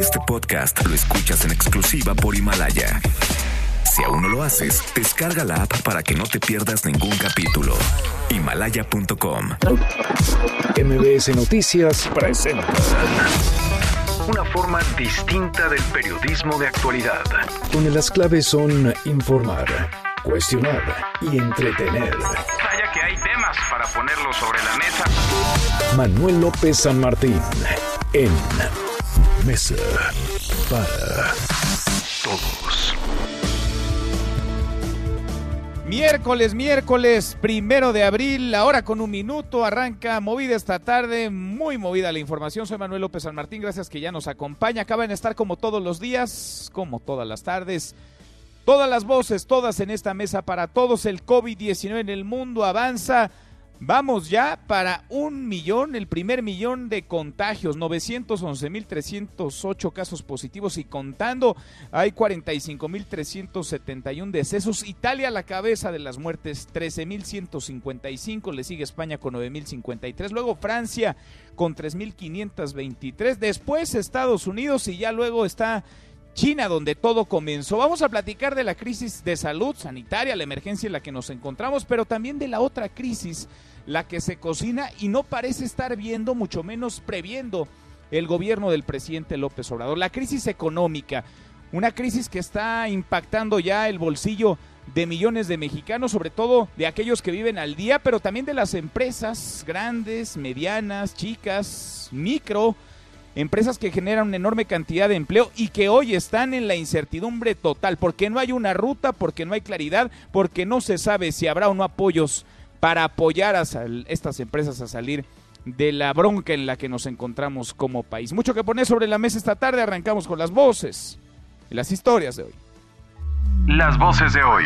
Este podcast lo escuchas en exclusiva por Himalaya. Si aún no lo haces, descarga la app para que no te pierdas ningún capítulo. Himalaya.com. MBS Noticias presenta Una forma distinta del periodismo de actualidad. donde las claves son informar, cuestionar y entretener. Vaya que hay temas para ponerlos sobre la mesa. Manuel López San Martín en Mesa para Todos. Miércoles, miércoles, primero de abril, ahora con un minuto, arranca movida esta tarde, muy movida la información. Soy Manuel López San Martín, gracias que ya nos acompaña. Acaban de estar como todos los días, como todas las tardes. Todas las voces, todas en esta mesa para todos. El COVID-19 en el mundo avanza. Vamos ya para un millón, el primer millón de contagios, 911.308 casos positivos y contando, hay 45.371 decesos. Italia a la cabeza de las muertes, 13.155, le sigue España con 9.053, luego Francia con 3.523, después Estados Unidos y ya luego está China, donde todo comenzó. Vamos a platicar de la crisis de salud sanitaria, la emergencia en la que nos encontramos, pero también de la otra crisis, la que se cocina y no parece estar viendo, mucho menos previendo el gobierno del presidente López Obrador. La crisis económica, una crisis que está impactando ya el bolsillo de millones de mexicanos, sobre todo de aquellos que viven al día, pero también de las empresas grandes, medianas, chicas, micro empresas que generan una enorme cantidad de empleo y que hoy están en la incertidumbre total, porque no hay una ruta, porque no hay claridad, porque no se sabe si habrá o no apoyos para apoyar a sal- estas empresas a salir de la bronca en la que nos encontramos como país. Mucho que poner sobre la mesa esta tarde, arrancamos con las voces y las historias de hoy. Las voces de hoy.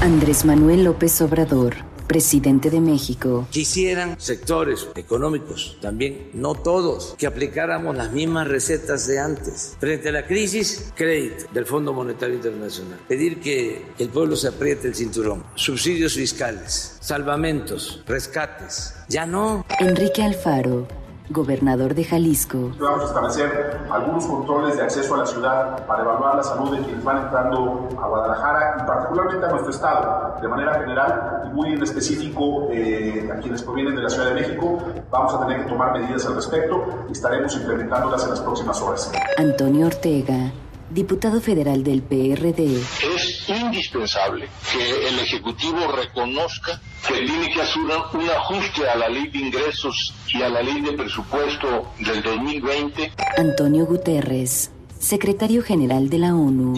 Andrés Manuel López Obrador, presidente de México. Quisieran sectores económicos, también no todos, que aplicáramos las mismas recetas de antes. Frente a la crisis, crédito del Fondo Monetario Internacional. Pedir que el pueblo se apriete el cinturón. Subsidios fiscales, salvamentos, rescates. Ya no. Enrique Alfaro, gobernador de Jalisco. Vamos a establecer algunos controles de acceso a la ciudad para evaluar la salud de quienes van entrando a Guadalajara y particularmente a nuestro estado, de manera general y muy en específico eh, a quienes provienen de la Ciudad de México. Vamos a tener que tomar medidas al respecto y estaremos implementándolas en las próximas horas. Antonio Ortega, diputado federal del PRD. es indispensable que el Ejecutivo reconozca que tiene que hacer un un ajuste a la ley de ingresos y a la ley de presupuesto del 2020 Antonio Guterres, secretario general de la ONU.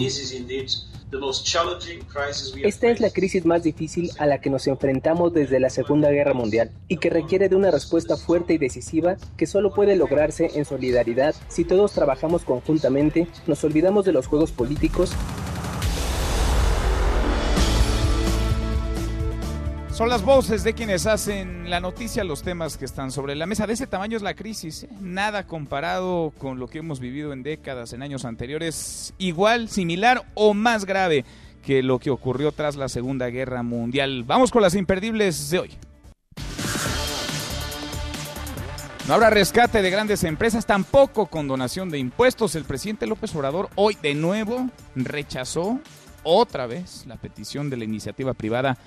Esta es la crisis más difícil a la que nos enfrentamos desde la Segunda Guerra Mundial y que requiere de una respuesta fuerte y decisiva que solo puede lograrse en solidaridad. Si todos trabajamos conjuntamente, nos olvidamos de los juegos políticos Son las voces de quienes hacen la noticia, los temas que están sobre la mesa. De ese tamaño es la crisis, ¿eh? nada comparado con lo que hemos vivido en décadas, en años anteriores, igual, similar o más grave que lo que ocurrió tras la Segunda Guerra Mundial. Vamos con las imperdibles de hoy. No habrá rescate de grandes empresas, tampoco condonación de impuestos. El presidente López Obrador hoy de nuevo rechazó otra vez la petición de la iniciativa privada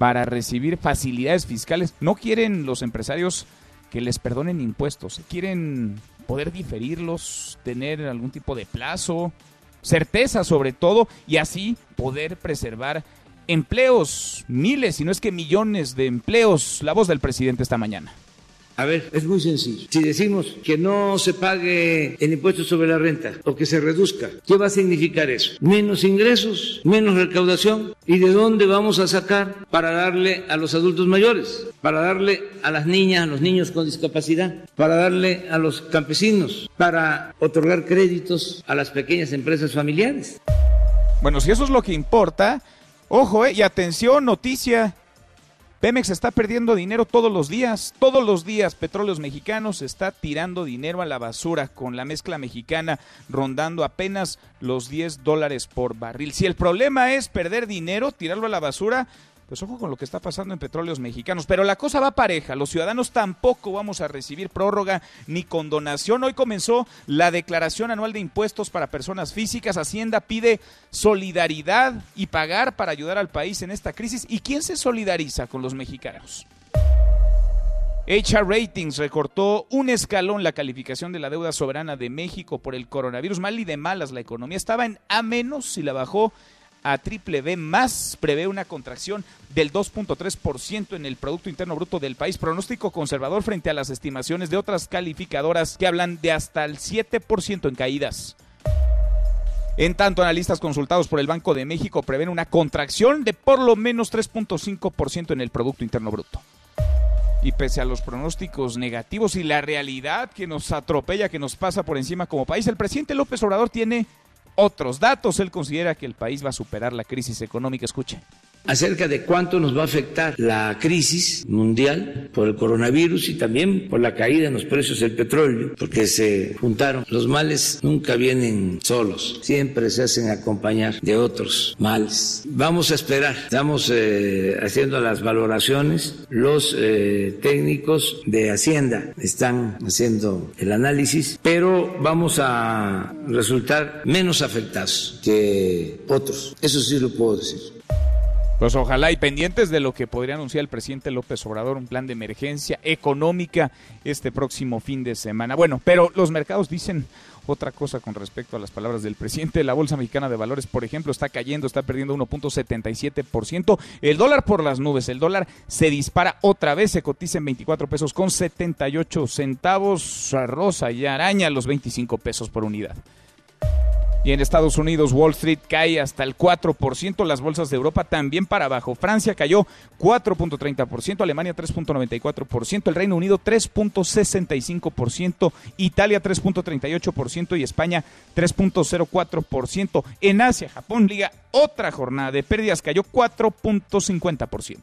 para recibir facilidades fiscales. No quieren los empresarios que les perdonen impuestos, quieren poder diferirlos, tener algún tipo de plazo, certeza sobre todo, y así poder preservar empleos, miles, si no es que millones de empleos. La voz del presidente esta mañana. A ver, es muy sencillo. Si decimos que no se pague el impuesto sobre la renta o que se reduzca, ¿qué va a significar eso? Menos ingresos, menos recaudación. ¿Y de dónde vamos a sacar para darle a los adultos mayores? Para darle a las niñas, a los niños con discapacidad, para darle a los campesinos, para otorgar créditos a las pequeñas empresas familiares. Bueno, si eso es lo que importa, ojo, eh, y atención, noticia. Pemex está perdiendo dinero todos los días, todos los días Petróleos Mexicanos está tirando dinero a la basura con la mezcla mexicana rondando apenas los 10 dólares por barril. Si el problema es perder dinero, tirarlo a la basura, pues ojo con lo que está pasando en petróleos mexicanos. Pero la cosa va pareja, los ciudadanos tampoco vamos a recibir prórroga ni condonación. Hoy comenzó la declaración anual de impuestos para personas físicas. Hacienda pide solidaridad y pagar para ayudar al país en esta crisis. ¿Y quién se solidariza con los mexicanos? HR Ratings recortó un escalón la calificación de la deuda soberana de México por el coronavirus. Mal y de malas, la economía estaba en A menos y la bajó a triple B más prevé una contracción del 2.3% en el Producto Interno Bruto del país, pronóstico conservador frente a las estimaciones de otras calificadoras que hablan de hasta el 7% en caídas. En tanto, analistas consultados por el Banco de México prevén una contracción de por lo menos 3.5% en el Producto Interno Bruto. Y pese a los pronósticos negativos y la realidad que nos atropella, que nos pasa por encima como país, el presidente López Obrador tiene otros datos. Él considera que el país va a superar la crisis económica. Escuche acerca de cuánto nos va a afectar la crisis mundial por el coronavirus y también por la caída en los precios del petróleo, porque se juntaron. Los males nunca vienen solos, siempre se hacen acompañar de otros males. Vamos a esperar, estamos eh, haciendo las valoraciones, los eh, técnicos de Hacienda están haciendo el análisis, pero vamos a resultar menos afectados que otros, eso sí lo puedo decir. Pues ojalá y pendientes de lo que podría anunciar el presidente López Obrador, un plan de emergencia económica este próximo fin de semana. Bueno, pero los mercados dicen otra cosa con respecto a las palabras del presidente. La Bolsa Mexicana de Valores, por ejemplo, está cayendo, está perdiendo 1.77%. El dólar por las nubes, el dólar se dispara otra vez, se cotiza en 24 pesos con 78 centavos. Rosa y araña los 25 pesos por unidad. Y en Estados Unidos, Wall Street cae hasta el 4%, las bolsas de Europa también para abajo. Francia cayó 4.30%, Alemania 3.94%, el Reino Unido 3.65%, Italia 3.38% y España 3.04%. En Asia, Japón liga otra jornada de pérdidas, cayó 4.50%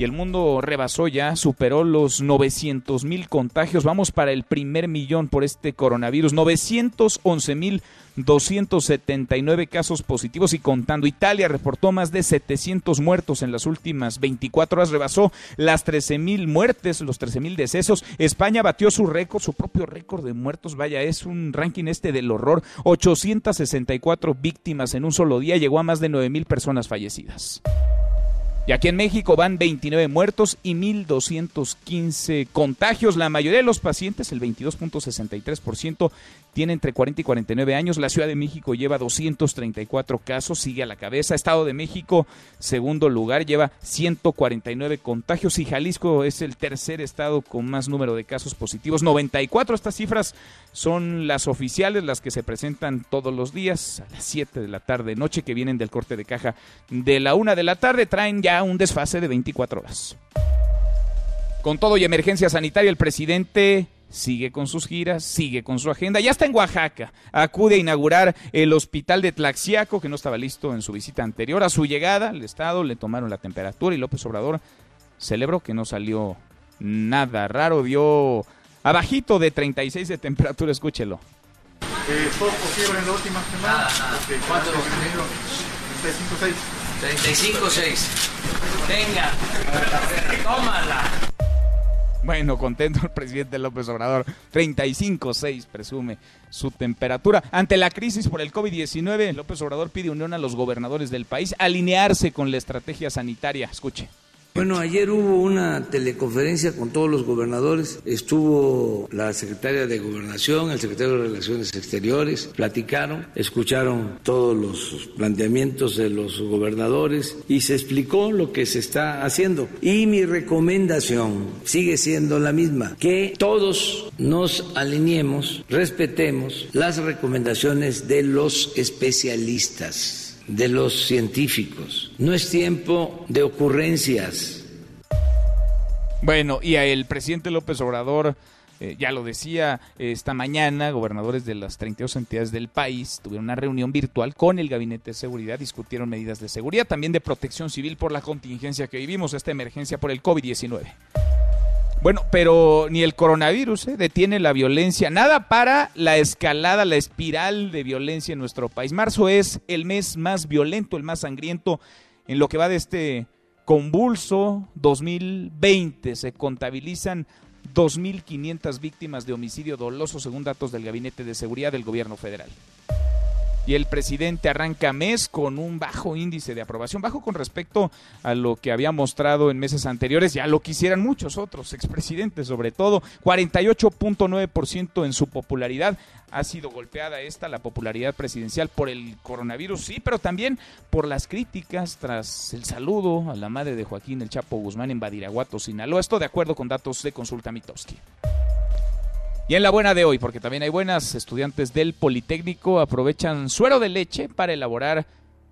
y el mundo rebasó ya, superó los 900 mil contagios. Vamos para el primer millón por este coronavirus. 911 mil 279 casos positivos y contando. Italia reportó más de 700 muertos en las últimas 24 horas, rebasó las 13 mil muertes, los 13 mil decesos. España batió su récord, su propio récord de muertos. Vaya, es un ranking este del horror. 864 víctimas en un solo día, llegó a más de 9 mil personas fallecidas. Y aquí en México van 29 muertos y 1.215 contagios. La mayoría de los pacientes, el 22.63%, tiene entre 40 y 49 años. La Ciudad de México lleva 234 casos, sigue a la cabeza. Estado de México, segundo lugar, lleva 149 contagios y Jalisco es el tercer estado con más número de casos positivos. 94, estas cifras son las oficiales, las que se presentan todos los días a las 7 de la tarde, noche, que vienen del corte de caja de la 1 de la tarde, traen ya un desfase de 24 horas. Con todo y emergencia sanitaria, el presidente sigue con sus giras, sigue con su agenda. Ya está en Oaxaca. Acude a inaugurar el hospital de Tlaxiaco, que no estaba listo en su visita anterior. A su llegada al Estado le tomaron la temperatura y López Obrador celebró que no salió nada raro. Dio abajito de 36 de temperatura, escúchelo. Eh, ¿Poco fiebre en la última semana? Nada, nada. ¿Cuánto? 35, 6. Venga, tómala. Bueno, contento el presidente López Obrador. 35.6 presume su temperatura. Ante la crisis por el COVID-19, López Obrador pide unión a los gobernadores del país, alinearse con la estrategia sanitaria. Escuche. Bueno, ayer hubo una teleconferencia con todos los gobernadores, estuvo la secretaria de Gobernación, el secretario de Relaciones Exteriores, platicaron, escucharon todos los planteamientos de los gobernadores y se explicó lo que se está haciendo. Y mi recomendación sigue siendo la misma, que todos nos alineemos, respetemos las recomendaciones de los especialistas de los científicos. No es tiempo de ocurrencias. Bueno, y el presidente López Obrador eh, ya lo decía esta mañana, gobernadores de las 32 entidades del país tuvieron una reunión virtual con el Gabinete de Seguridad, discutieron medidas de seguridad, también de protección civil por la contingencia que vivimos, esta emergencia por el COVID-19. Bueno, pero ni el coronavirus eh, detiene la violencia, nada para la escalada, la espiral de violencia en nuestro país. Marzo es el mes más violento, el más sangriento En lo que va de este convulso 2020 se contabilizan 2.500 víctimas de homicidio doloso según datos del Gabinete de Seguridad del Gobierno Federal. Y el presidente arranca mes con un bajo índice de aprobación, bajo con respecto a lo que había mostrado en meses anteriores, ya lo quisieran muchos otros expresidentes, sobre todo 48.9% en su popularidad. Ha sido golpeada esta, la popularidad presidencial, por el coronavirus, sí, pero también por las críticas tras el saludo a la madre de Joaquín El Chapo Guzmán en Badiraguato, Sinaloa. Esto de acuerdo con datos de Consulta Mitowski. Y en la buena de hoy, porque también hay buenas, estudiantes del Politécnico aprovechan suero de leche para elaborar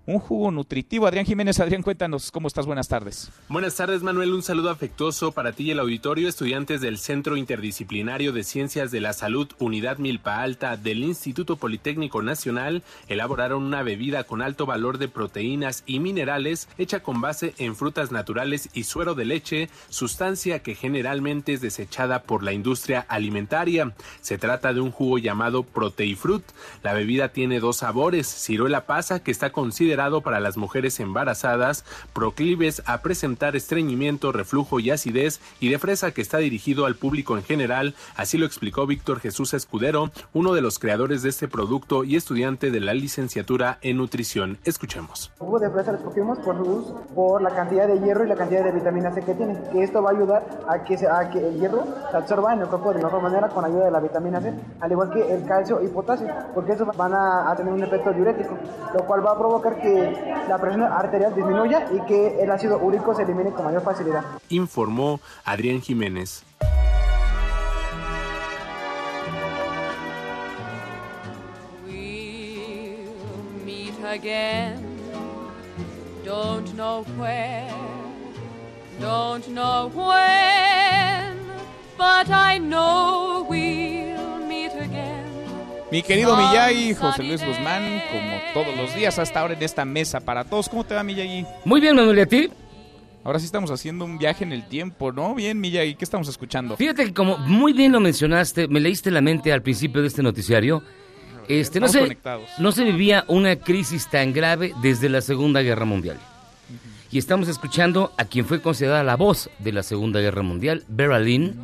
un jugo nutritivo. Adrián Jiménez, Adrián, cuéntanos cómo estás. Buenas tardes. Buenas tardes, Manuel. Un saludo afectuoso para ti y el auditorio. Estudiantes del Centro Interdisciplinario de Ciencias de la Salud, Unidad Milpa Alta del Instituto Politécnico Nacional, elaboraron una bebida con alto valor de proteínas y minerales hecha con base en frutas naturales y suero de leche, sustancia que generalmente es desechada por la industria alimentaria. Se trata de un jugo llamado Proteifrut. La bebida tiene dos sabores, ciruela pasa, que está considerada para las mujeres embarazadas, proclives a presentar estreñimiento, reflujo y acidez, y de fresa que está dirigido al público en general, así lo explicó Víctor Jesús Escudero, uno de los creadores de este producto y estudiante de la licenciatura en nutrición. Escuchemos. El jugo de fresa lo escogimos por, por la cantidad de hierro y la cantidad de vitamina C que tiene, que esto va a ayudar a que, a el hierro se absorba en el cuerpo de mejor manera con ayuda de la vitamina C, al igual que el calcio y potasio, porque eso van a, a tener un efecto diurético, lo cual va a provocar que la presión arterial disminuya y que el ácido úrico se elimine con mayor facilidad. Informó Adrián Jiménez. We'll meet again. Don't know where, don't know when, but I know we'll meet again. Mi querido Miyagi, José Luis Guzmán, como todos los días hasta ahora en esta mesa para todos. ¿Cómo te va, Miyagi? Muy bien, Manuel, ¿y a ti? Ahora sí estamos haciendo un viaje en el tiempo, ¿no? Bien, Miyagi, ¿qué estamos escuchando? Fíjate que como muy bien lo mencionaste, me leíste la mente al principio de este noticiario. Este, no, se, no se vivía una crisis tan grave desde la Segunda Guerra Mundial. Y estamos escuchando a quien fue considerada la voz de la Segunda Guerra Mundial, Vera Lynn,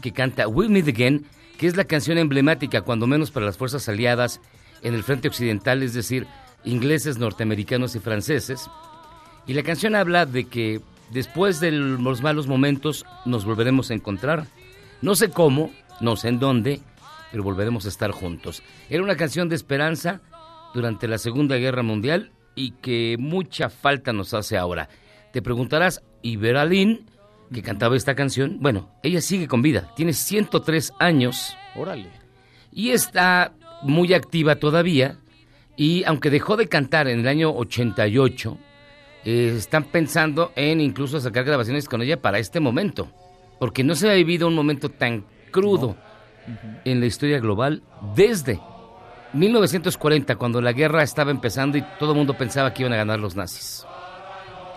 que canta We'll Meet Again, que es la canción emblemática, cuando menos para las fuerzas aliadas en el frente occidental, es decir, ingleses, norteamericanos y franceses. Y la canción habla de que después de los malos momentos nos volveremos a encontrar. No sé cómo, no sé en dónde, pero volveremos a estar juntos. Era una canción de esperanza durante la Segunda Guerra Mundial y que mucha falta nos hace ahora. Te preguntarás, ¿y que cantaba esta canción? Bueno, ella sigue con vida, tiene 103 años Órale. y está muy activa todavía. Y aunque dejó de cantar en el año 88, eh, están pensando en incluso sacar grabaciones con ella para este momento. Porque no se ha vivido un momento tan crudo en la historia global desde 1940, cuando la guerra estaba empezando y todo el mundo pensaba que iban a ganar los nazis.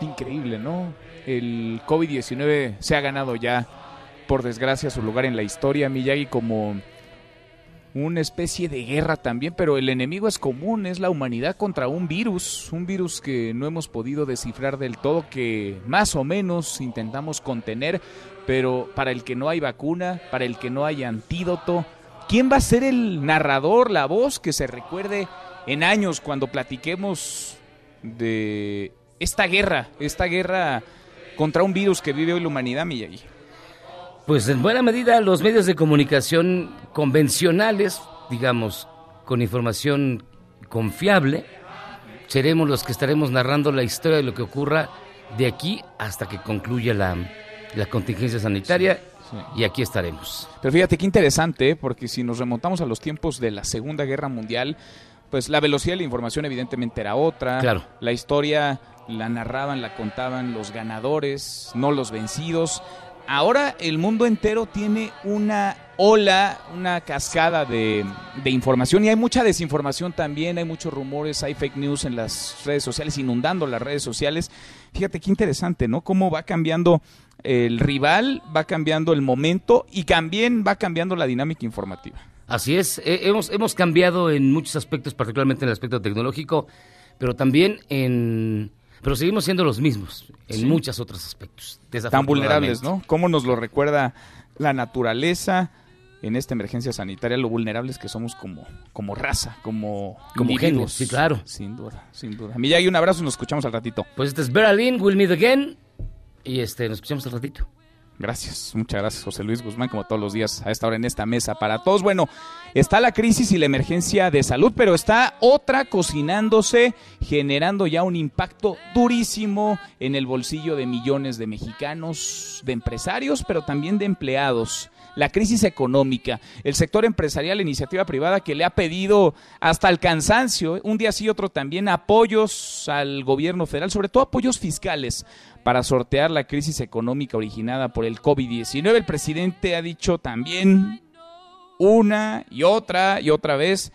Increíble, ¿no? El COVID-19 se ha ganado ya, por desgracia, su lugar en la historia, Miyagi, como una especie de guerra también, pero el enemigo es común, es la humanidad contra un virus, un virus que no hemos podido descifrar del todo, que más o menos intentamos contener, pero para el que no hay vacuna, para el que no hay antídoto, ¿quién va a ser el narrador, la voz que se recuerde en años cuando platiquemos de esta guerra, esta guerra contra un virus que vive hoy la humanidad, Miyagi? Pues en buena medida los medios de comunicación convencionales, digamos, con información confiable, seremos los que estaremos narrando la historia de lo que ocurra de aquí hasta que concluya la, la contingencia sanitaria y aquí estaremos. Pero fíjate qué interesante, ¿eh? porque si nos remontamos a los tiempos de la Segunda Guerra Mundial, pues la velocidad de la información evidentemente era otra. Claro. La historia la narraban, la contaban los ganadores, no los vencidos. Ahora el mundo entero tiene una ola, una cascada de, información y hay mucha desinformación también, hay muchos rumores, hay fake news en las redes sociales, inundando las redes sociales. Fíjate qué interesante, ¿no? Cómo va cambiando el rival, va cambiando el momento y también va cambiando la dinámica informativa. Así es, eh, hemos, hemos cambiado en muchos aspectos, particularmente en el aspecto tecnológico, pero también en pero seguimos siendo los mismos en muchos otros aspectos. Tan vulnerables, ¿no? ¿Cómo nos lo recuerda la naturaleza en esta emergencia sanitaria, lo vulnerables que somos como, como raza, como, como genios, sí, claro. Sin duda, sin duda. Miyagi, un abrazo nos escuchamos al ratito. Pues este es Berlin, we'll meet again. Y este, nos escuchamos al ratito. Gracias, muchas gracias José Luis Guzmán, como todos los días a esta hora en esta mesa para todos. Bueno, está la crisis y la emergencia de salud, pero está otra cocinándose, generando ya un impacto durísimo en el bolsillo de millones de mexicanos, de empresarios, pero también de empleados. La crisis económica, el sector empresarial, la iniciativa privada que le ha pedido hasta el cansancio, un día sí otro también, apoyos al gobierno federal, sobre todo apoyos fiscales para sortear la crisis económica originada por el COVID-19. El presidente ha dicho también una y otra y otra vez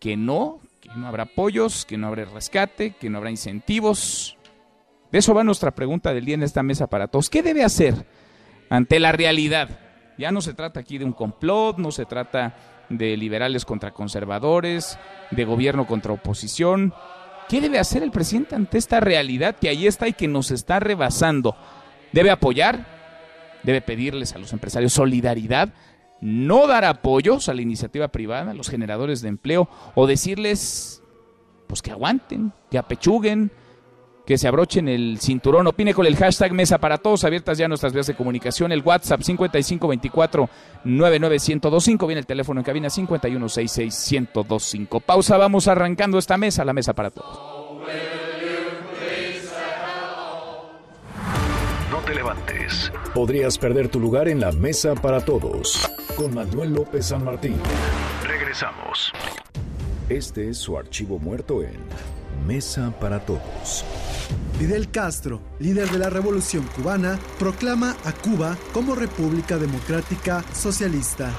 que no, que no habrá apoyos, que no habrá rescate, que no habrá incentivos. De eso va nuestra pregunta del día en esta mesa para todos. ¿Qué debe hacer ante la realidad? Ya no se trata aquí de un complot, no se trata de liberales contra conservadores, de gobierno contra oposición. ¿Qué debe hacer el presidente ante esta realidad que ahí está y que nos está rebasando? ¿Debe apoyar? ¿Debe pedirles a los empresarios solidaridad? ¿No dar apoyos a la iniciativa privada, a los generadores de empleo? ¿O decirles, pues que aguanten, que apechuguen, que se abrochen el cinturón. Opine con el hashtag Mesa para Todos, abiertas ya nuestras vías de comunicación, el WhatsApp 5524-99125, viene el teléfono en cabina 5166-1025. Pausa, vamos arrancando esta mesa, la Mesa para Todos. No te levantes. Podrías perder tu lugar en la Mesa para Todos, con Manuel López San Martín. Regresamos. Este es su archivo muerto en Mesa para Todos. Fidel Castro, líder de la Revolución cubana, proclama a Cuba como República Democrática Socialista.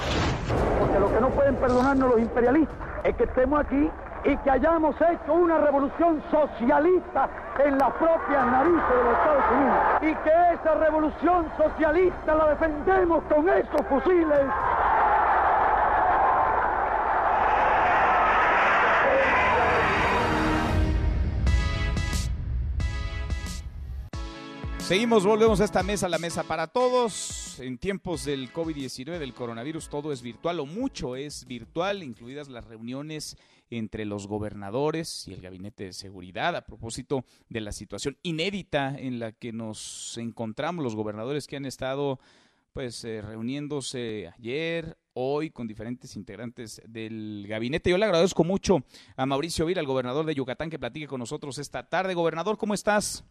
Porque lo que no pueden perdonarnos los imperialistas es que estemos aquí y que hayamos hecho una revolución socialista en las propias narices de los Estados Unidos. Y que esa revolución socialista la defendemos con esos fusiles Seguimos, volvemos a esta mesa, la mesa para todos. En tiempos del COVID-19, del coronavirus, todo es virtual o mucho es virtual, incluidas las reuniones entre los gobernadores y el gabinete de seguridad a propósito de la situación inédita en la que nos encontramos los gobernadores que han estado pues eh, reuniéndose ayer, hoy con diferentes integrantes del gabinete. Yo le agradezco mucho a Mauricio Vira, el gobernador de Yucatán, que platique con nosotros esta tarde. Gobernador, ¿cómo estás?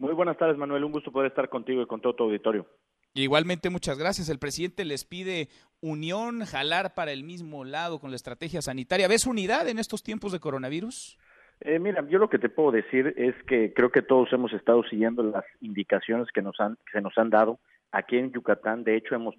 Muy buenas tardes, Manuel. Un gusto poder estar contigo y con todo tu auditorio. Igualmente, muchas gracias. El presidente les pide unión, jalar para el mismo lado con la estrategia sanitaria. ¿Ves unidad en estos tiempos de coronavirus? Eh, mira, yo lo que te puedo decir es que creo que todos hemos estado siguiendo las indicaciones que nos han que se nos han dado. Aquí en Yucatán, de hecho, hemos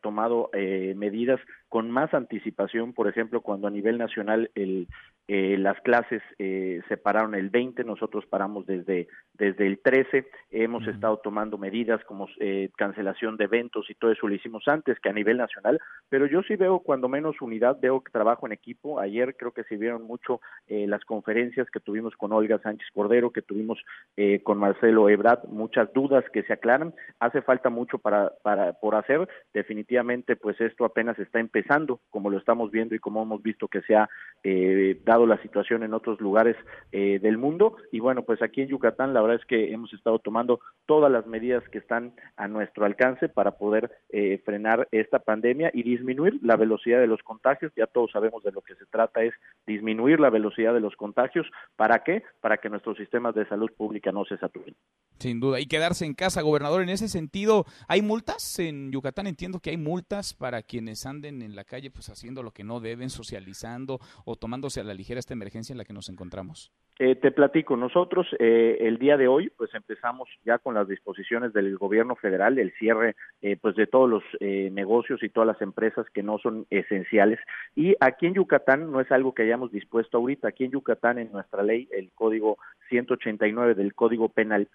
tomado eh, medidas con más anticipación, por ejemplo, cuando a nivel nacional el, eh, las clases eh, se pararon el 20, nosotros paramos desde, desde el 13, hemos estado tomando medidas como eh, cancelación de eventos y todo eso lo hicimos antes que a nivel nacional, pero yo sí veo cuando menos unidad, veo que trabajo en equipo, ayer creo que se vieron mucho eh, las conferencias que tuvimos con Olga Sánchez Cordero, que tuvimos eh, con Marcelo Ebrard, muchas dudas que se aclaran, hace falta mucho para, para, por hacer, definitivamente pues esto apenas está empezando como lo estamos viendo y como hemos visto que se ha eh, dado la situación en otros lugares eh, del mundo. Y bueno, pues aquí en Yucatán la verdad es que hemos estado tomando todas las medidas que están a nuestro alcance para poder eh, frenar esta pandemia y disminuir la velocidad de los contagios. Ya todos sabemos de lo que se trata es disminuir la velocidad de los contagios. ¿Para qué? Para que nuestros sistemas de salud pública no se saturen. Sin duda. Y quedarse en casa, gobernador. En ese sentido, ¿hay multas en Yucatán? Entiendo que hay multas para quienes anden en la calle pues haciendo lo que no deben, socializando o tomándose a la ligera esta emergencia en la que nos encontramos? Eh, te platico, nosotros eh, el día de hoy pues empezamos ya con las disposiciones del gobierno federal, el cierre eh, pues de todos los negocios y todas las empresas que no son esenciales y aquí en Yucatán no es algo que hayamos dispuesto ahorita, aquí en Yucatán en nuestra ley el código 189 del Código Penal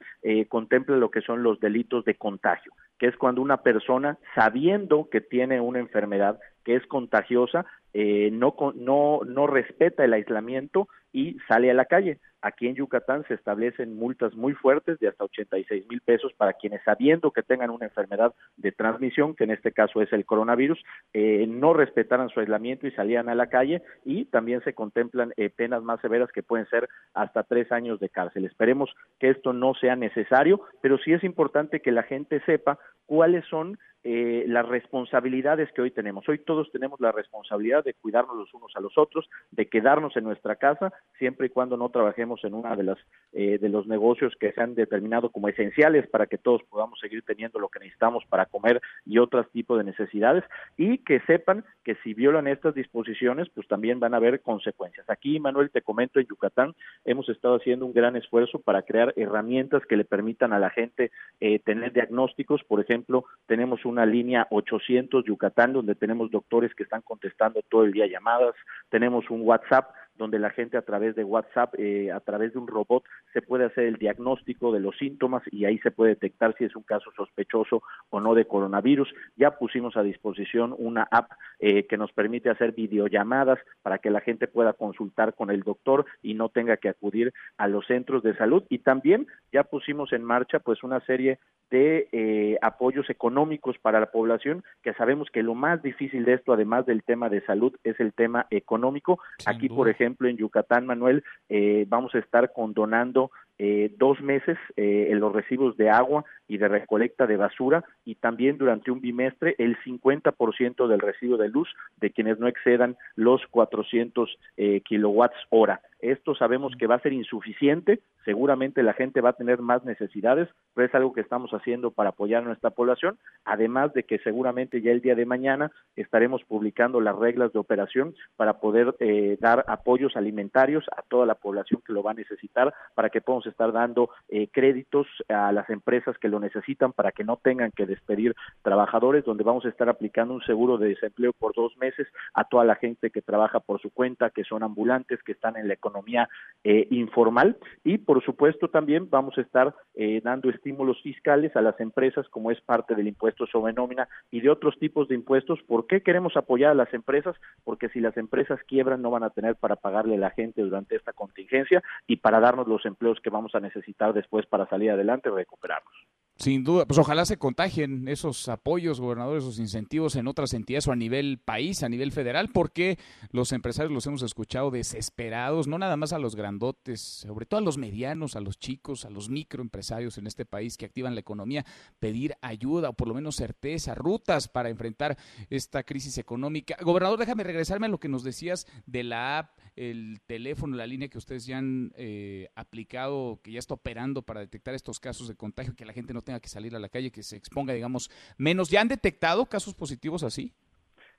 contempla lo que son los delitos de contagio, que es cuando una persona sabiendo que tiene una enfermedad que es contagiosa, no, no, no respeta el aislamiento y sale a la calle. aquí en Yucatán se establecen multas muy fuertes de hasta 86 mil pesos para quienes sabiendo que tengan una enfermedad de transmisión, que en este caso es el coronavirus, eh, no respetaran su aislamiento y salían a la calle y también se contemplan eh, penas más severas que pueden ser hasta tres años de cárcel. Esperemos que esto no sea necesario, pero sí es importante que la gente sepa cuáles son eh, las responsabilidades que hoy tenemos. Hoy todos tenemos la responsabilidad de cuidarnos los unos a los otros, de quedarnos en nuestra casa, siempre y cuando no trabajemos en una de las eh, de los negocios que se han determinado como esenciales para que todos podamos seguir teniendo lo que necesitamos para comer y otros tipos de necesidades, y que sepan que si violan estas disposiciones, pues también van a haber consecuencias. Aquí, Manuel, te comento, en Yucatán hemos estado haciendo un gran esfuerzo para crear herramientas que le permitan a la gente eh, tener diagnósticos. Por ejemplo, tenemos un una línea 800 Yucatán, donde tenemos doctores que están contestando todo el día llamadas, tenemos un WhatsApp donde la gente a través de WhatsApp, eh, a través de un robot, se puede hacer el diagnóstico de los síntomas y ahí se puede detectar si es un caso sospechoso o no de coronavirus. Ya pusimos a disposición una app eh, que nos permite hacer videollamadas para que la gente pueda consultar con el doctor y no tenga que acudir a los centros de salud. Y también ya pusimos en marcha pues una serie de eh, apoyos económicos para la población, que sabemos que lo más difícil de esto, además del tema de salud, es el tema económico. Aquí, por ejemplo, en Yucatán, Manuel, eh, vamos a estar condonando eh, dos meses eh, en los recibos de agua y de recolecta de basura y también durante un bimestre el 50% del recibo de luz de quienes no excedan los 400 eh, kilowatts hora. Esto sabemos que va a ser insuficiente, seguramente la gente va a tener más necesidades, pero es algo que estamos haciendo para apoyar a nuestra población, además de que seguramente ya el día de mañana estaremos publicando las reglas de operación para poder eh, dar apoyos alimentarios a toda la población que lo va a necesitar, para que podamos estar dando eh, créditos a las empresas que lo necesitan para que no tengan que despedir trabajadores, donde vamos a estar aplicando un seguro de desempleo por dos meses a toda la gente que trabaja por su cuenta, que son ambulantes, que están en la economía eh, informal y por supuesto también vamos a estar eh, dando estímulos fiscales a las empresas como es parte del impuesto sobre nómina y de otros tipos de impuestos. ¿Por qué queremos apoyar a las empresas? Porque si las empresas quiebran no van a tener para pagarle a la gente durante esta contingencia y para darnos los empleos que vamos a necesitar después para salir adelante y recuperarnos. Sin duda, pues ojalá se contagien esos apoyos, gobernadores, esos incentivos en otras entidades o a nivel país, a nivel federal, porque los empresarios los hemos escuchado desesperados, no nada más a los grandotes, sobre todo a los medianos, a los chicos, a los microempresarios en este país que activan la economía, pedir ayuda o por lo menos certeza, rutas para enfrentar esta crisis económica. Gobernador, déjame regresarme a lo que nos decías de la app, el teléfono, la línea que ustedes ya han eh, aplicado, que ya está operando para detectar estos casos de contagio, que la gente no tenga que salir a la calle, que se exponga, digamos, menos. ¿Ya han detectado casos positivos así?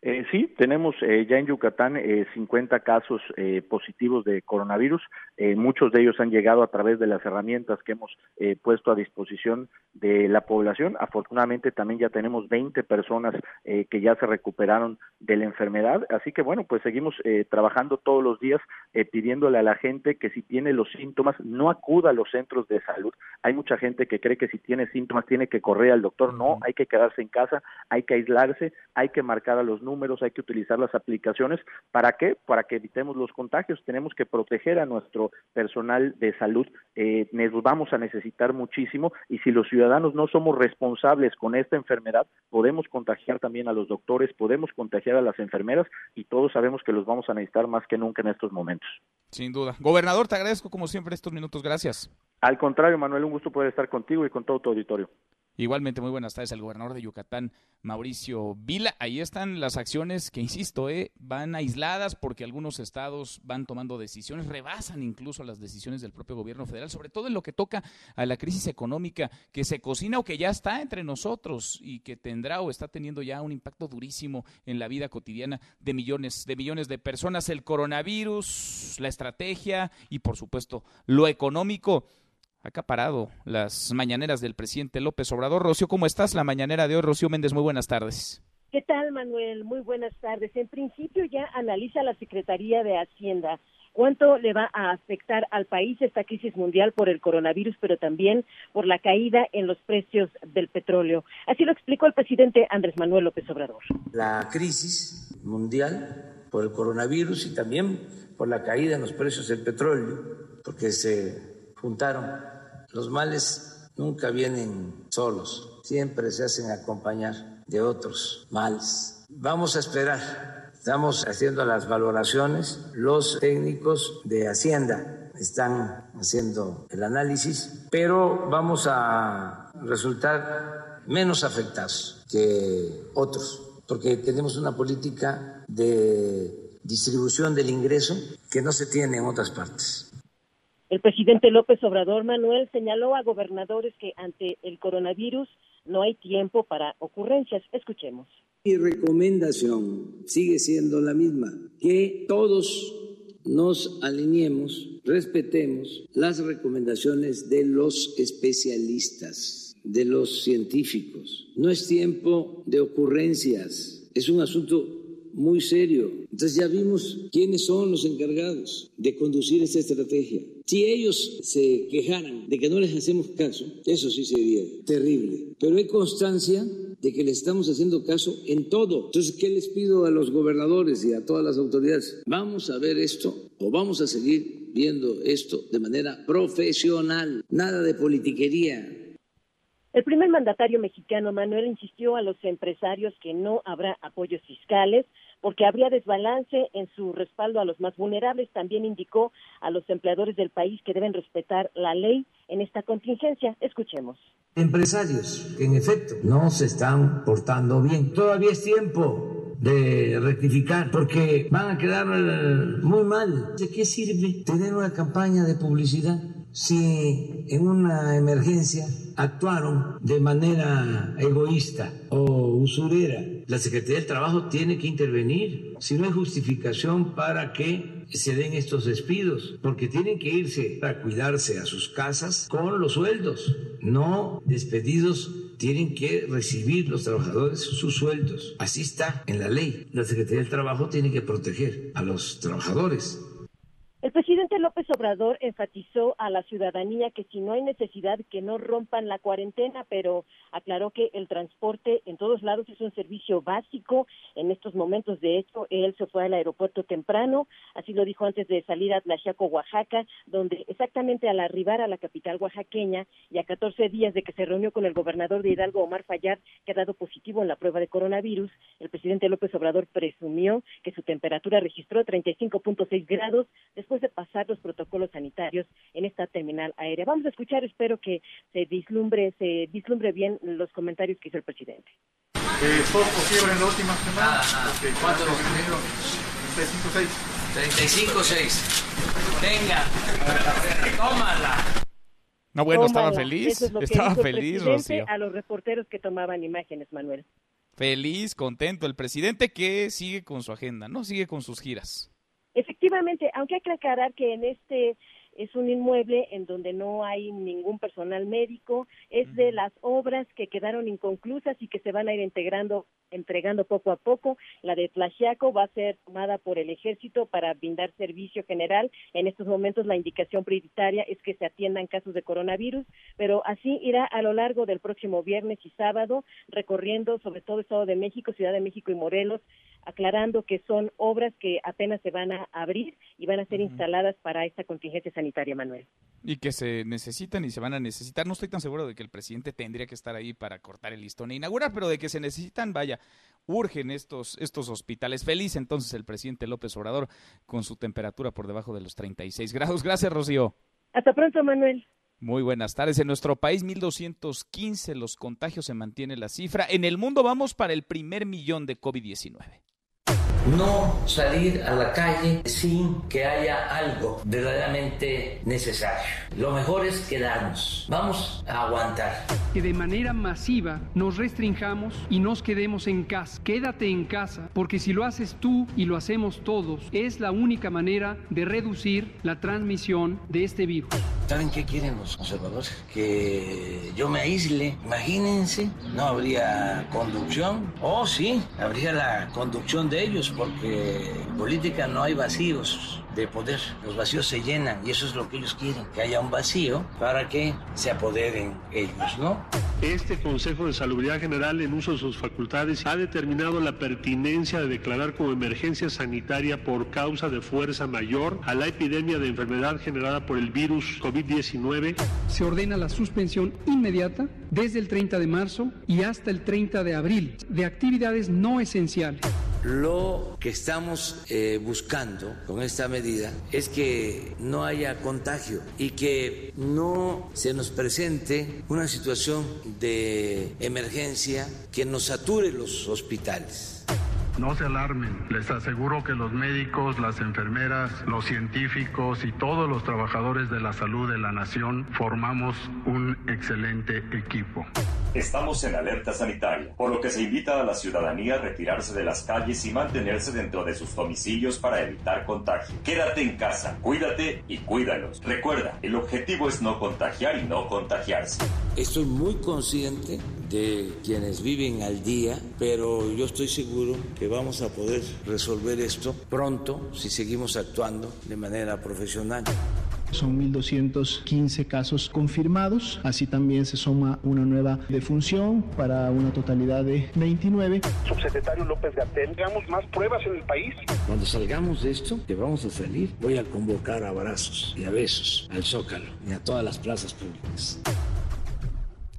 Eh, sí, tenemos eh, ya en Yucatán eh, 50 casos eh, positivos de coronavirus. Eh, muchos de ellos han llegado a través de las herramientas que hemos eh, puesto a disposición de la población. Afortunadamente también ya tenemos 20 personas eh, que ya se recuperaron de la enfermedad. Así que bueno, pues seguimos eh, trabajando todos los días eh, pidiéndole a la gente que si tiene los síntomas no acuda a los centros de salud. Hay mucha gente que cree que si tiene síntomas tiene que correr al doctor. No, hay que quedarse en casa, hay que aislarse, hay que marcar a los números, hay que utilizar las aplicaciones. ¿Para qué? Para que evitemos los contagios. Tenemos que proteger a nuestro personal de salud. Eh, nos vamos a necesitar muchísimo y si los ciudadanos no somos responsables con esta enfermedad, podemos contagiar también a los doctores, podemos contagiar a las enfermeras y todos sabemos que los vamos a necesitar más que nunca en estos momentos. Sin duda. Gobernador, te agradezco como siempre estos minutos. Gracias. Al contrario, Manuel, un gusto poder estar contigo y con todo tu auditorio. Igualmente, muy buenas tardes al gobernador de Yucatán, Mauricio Vila. Ahí están las acciones que, insisto, eh, van aisladas porque algunos estados van tomando decisiones, rebasan incluso las decisiones del propio gobierno federal, sobre todo en lo que toca a la crisis económica que se cocina o que ya está entre nosotros y que tendrá o está teniendo ya un impacto durísimo en la vida cotidiana de millones, de millones de personas. El coronavirus, la estrategia y, por supuesto, lo económico acaparado las mañaneras del presidente López Obrador. Rocío, ¿cómo estás? La mañanera de hoy, Rocío Méndez, muy buenas tardes. ¿Qué tal, Manuel? Muy buenas tardes. En principio ya analiza la Secretaría de Hacienda cuánto le va a afectar al país esta crisis mundial por el coronavirus, pero también por la caída en los precios del petróleo. Así lo explicó el presidente Andrés Manuel López Obrador. La crisis mundial por el coronavirus y también por la caída en los precios del petróleo porque se juntaron. Los males nunca vienen solos, siempre se hacen acompañar de otros males. Vamos a esperar, estamos haciendo las valoraciones, los técnicos de Hacienda están haciendo el análisis, pero vamos a resultar menos afectados que otros, porque tenemos una política de distribución del ingreso que no se tiene en otras partes. El presidente López Obrador Manuel señaló a gobernadores que ante el coronavirus no hay tiempo para ocurrencias. Escuchemos. Mi recomendación sigue siendo la misma, que todos nos alineemos, respetemos las recomendaciones de los especialistas, de los científicos. No es tiempo de ocurrencias, es un asunto muy serio. Entonces ya vimos quiénes son los encargados de conducir esta estrategia. Si ellos se quejaran de que no les hacemos caso, eso sí sería terrible. Pero hay constancia de que le estamos haciendo caso en todo. Entonces, ¿qué les pido a los gobernadores y a todas las autoridades? Vamos a ver esto o vamos a seguir viendo esto de manera profesional, nada de politiquería, el primer mandatario mexicano, Manuel, insistió a los empresarios que no habrá apoyos fiscales porque habría desbalance en su respaldo a los más vulnerables. También indicó a los empleadores del país que deben respetar la ley en esta contingencia. Escuchemos. Empresarios en efecto no se están portando bien. Todavía es tiempo de rectificar porque van a quedar eh, muy mal. ¿De qué sirve tener una campaña de publicidad si en una emergencia actuaron de manera egoísta o usurera. La Secretaría del Trabajo tiene que intervenir. Si no hay justificación para que se den estos despidos, porque tienen que irse a cuidarse a sus casas con los sueldos, no despedidos tienen que recibir los trabajadores sus sueldos. Así está en la ley. La Secretaría del Trabajo tiene que proteger a los trabajadores. Presidente López Obrador enfatizó a la ciudadanía que si no hay necesidad que no rompan la cuarentena, pero aclaró que el transporte en todos lados es un servicio básico en estos momentos. De hecho, él se fue al aeropuerto temprano, así lo dijo antes de salir a Tlaxiaco, Oaxaca, donde exactamente al arribar a la capital oaxaqueña y a 14 días de que se reunió con el gobernador de Hidalgo, Omar Fallar, que ha dado positivo en la prueba de coronavirus, el presidente López Obrador presumió que su temperatura registró 35.6 grados después de pasar los protocolos sanitarios en esta terminal aérea. Vamos a escuchar, espero que se vislumbre, se vislumbre bien los comentarios que hizo el presidente. Eh, ¿Poco fiebre en la última semana? Nada, nada. ¿Cuánto lo primero? 35.6. 35.6. Venga, tómala. No, bueno, estaba Tómala. feliz. Eso es lo que Estaba feliz, presidente Rocío. A los reporteros que tomaban imágenes, Manuel. Feliz, contento. El presidente que sigue con su agenda, ¿no? Sigue con sus giras. Efectivamente, aunque hay que aclarar que en este es un inmueble en donde no hay ningún personal médico, es de las obras que quedaron inconclusas y que se van a ir integrando, entregando poco a poco. La de Tlaxiaco va a ser tomada por el ejército para brindar servicio general. En estos momentos la indicación prioritaria es que se atiendan casos de coronavirus, pero así irá a lo largo del próximo viernes y sábado, recorriendo sobre todo Estado de México, Ciudad de México y Morelos, aclarando que son obras que apenas se van a abrir y van a ser instaladas para esta contingencia sanitaria, Manuel. Y que se necesitan y se van a necesitar. No estoy tan seguro de que el presidente tendría que estar ahí para cortar el listón e inaugurar, pero de que se necesitan, vaya, urgen estos, estos hospitales. Feliz entonces el presidente López Obrador con su temperatura por debajo de los 36 grados. Gracias, Rocío. Hasta pronto, Manuel. Muy buenas tardes. En nuestro país, 1.215 los contagios se mantiene la cifra. En el mundo vamos para el primer millón de COVID-19. No salir a la calle sin que haya algo verdaderamente necesario. Lo mejor es quedarnos. Vamos a aguantar. que de manera masiva nos restringamos y nos quedemos en casa. Quédate en casa, porque si lo haces tú y lo hacemos todos, es la única manera de reducir la transmisión de este virus. ¿Saben qué quieren los conservadores? Que yo me aísle. Imagínense, no habría conducción. Oh, sí, habría la conducción de ellos, porque en política no hay vacíos de poder. Los vacíos se llenan y eso es lo que ellos quieren, que haya un vacío para que se apoderen ellos, ¿no? Este Consejo de Salubridad General, en uso de sus facultades, ha determinado la pertinencia de declarar como emergencia sanitaria por causa de fuerza mayor a la epidemia de enfermedad generada por el virus COVID-19. Se ordena la suspensión inmediata desde el 30 de marzo y hasta el 30 de abril de actividades no esenciales. Lo que estamos eh, buscando con esta medida es que no haya contagio y que no se nos presente una situación de emergencia que nos sature los hospitales. No se alarmen, les aseguro que los médicos, las enfermeras, los científicos y todos los trabajadores de la salud de la nación formamos un excelente equipo. Estamos en alerta sanitaria, por lo que se invita a la ciudadanía a retirarse de las calles y mantenerse dentro de sus domicilios para evitar contagio. Quédate en casa, cuídate y cuídalos. Recuerda, el objetivo es no contagiar y no contagiarse. Estoy muy consciente de quienes viven al día, pero yo estoy seguro que vamos a poder resolver esto pronto si seguimos actuando de manera profesional. Son 1.215 casos confirmados, así también se suma una nueva defunción para una totalidad de 29. Subsecretario López Gatel, tengamos más pruebas en el país. Cuando salgamos de esto, que vamos a salir, voy a convocar a abrazos y a besos al Zócalo y a todas las plazas públicas.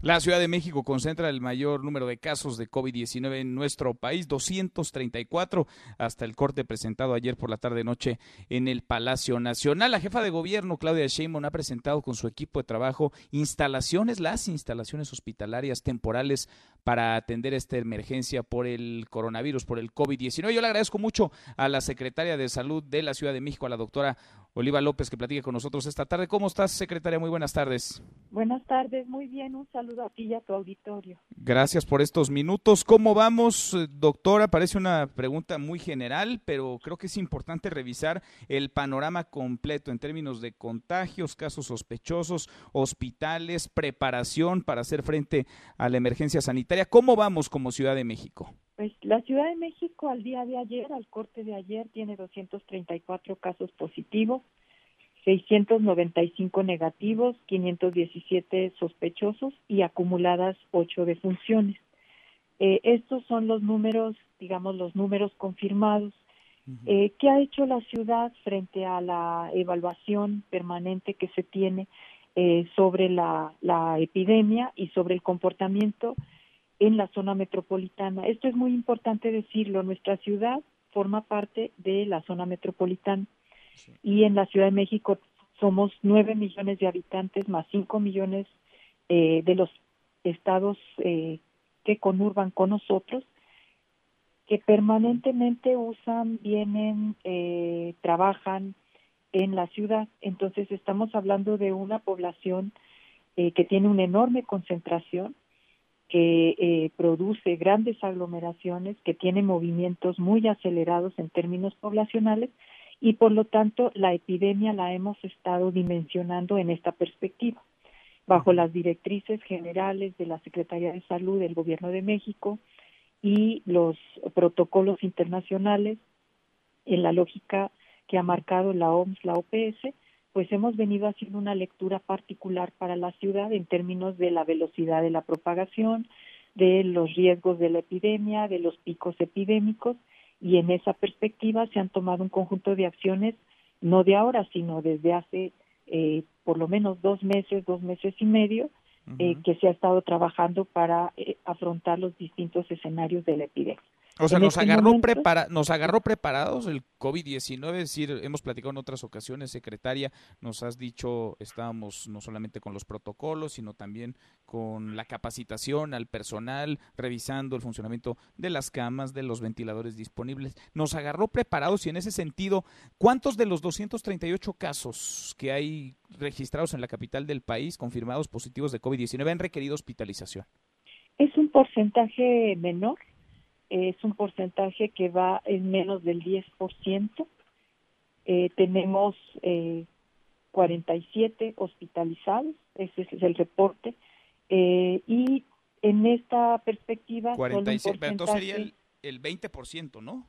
La Ciudad de México concentra el mayor número de casos de COVID-19 en nuestro país, 234 hasta el corte presentado ayer por la tarde-noche en el Palacio Nacional. La jefa de gobierno, Claudia Sheinbaum, ha presentado con su equipo de trabajo instalaciones, las instalaciones hospitalarias temporales para atender esta emergencia por el coronavirus, por el COVID-19. Yo le agradezco mucho a la secretaria de Salud de la Ciudad de México, a la doctora Oliva López, que platique con nosotros esta tarde. ¿Cómo estás, secretaria? Muy buenas tardes. Buenas tardes, muy bien. Un saludo a ti y a tu auditorio. Gracias por estos minutos. ¿Cómo vamos, doctora? Parece una pregunta muy general, pero creo que es importante revisar el panorama completo en términos de contagios, casos sospechosos, hospitales, preparación para hacer frente a la emergencia sanitaria. ¿Cómo vamos como Ciudad de México? Pues la Ciudad de México al día de ayer, al corte de ayer, tiene 234 casos positivos, 695 negativos, 517 sospechosos y acumuladas 8 defunciones. Eh, estos son los números, digamos, los números confirmados. Eh, ¿Qué ha hecho la ciudad frente a la evaluación permanente que se tiene eh, sobre la, la epidemia y sobre el comportamiento en la zona metropolitana. Esto es muy importante decirlo. Nuestra ciudad forma parte de la zona metropolitana y en la Ciudad de México somos nueve millones de habitantes más cinco millones eh, de los estados eh, que conurban con nosotros que permanentemente usan, vienen, eh, trabajan en la ciudad. Entonces estamos hablando de una población que tiene una enorme concentración que eh, produce grandes aglomeraciones, que tiene movimientos muy acelerados en términos poblacionales y por lo tanto la epidemia la hemos estado dimensionando en esta perspectiva. Bajo las directrices generales de la Secretaría de Salud del Gobierno de México y los protocolos internacionales en la lógica que ha marcado la OMS, la OPS, pues hemos venido haciendo una lectura particular para la ciudad en términos de la velocidad de la propagación, de los riesgos de la epidemia, de los picos epidémicos, y en esa perspectiva se han tomado un conjunto de acciones, no de ahora, sino desde hace eh, por lo menos dos meses, dos meses y medio, eh, que se ha estado trabajando para eh, afrontar los distintos escenarios de la epidemia. O sea, nos agarró, prepara, nos agarró preparados el COVID-19, es decir, hemos platicado en otras ocasiones, secretaria, nos has dicho, estábamos no solamente con los protocolos, sino también con la capacitación al personal, revisando el funcionamiento de las camas, de los ventiladores disponibles. Nos agarró preparados y en ese sentido, ¿cuántos de los 238 casos que hay registrados en la capital del país, confirmados positivos de COVID-19, han requerido hospitalización? Es un porcentaje menor es un porcentaje que va en menos del 10%. Eh, tenemos eh, 47 hospitalizados, ese es el reporte, eh, y en esta perspectiva... 47, entonces sería el, el 20%, ¿no?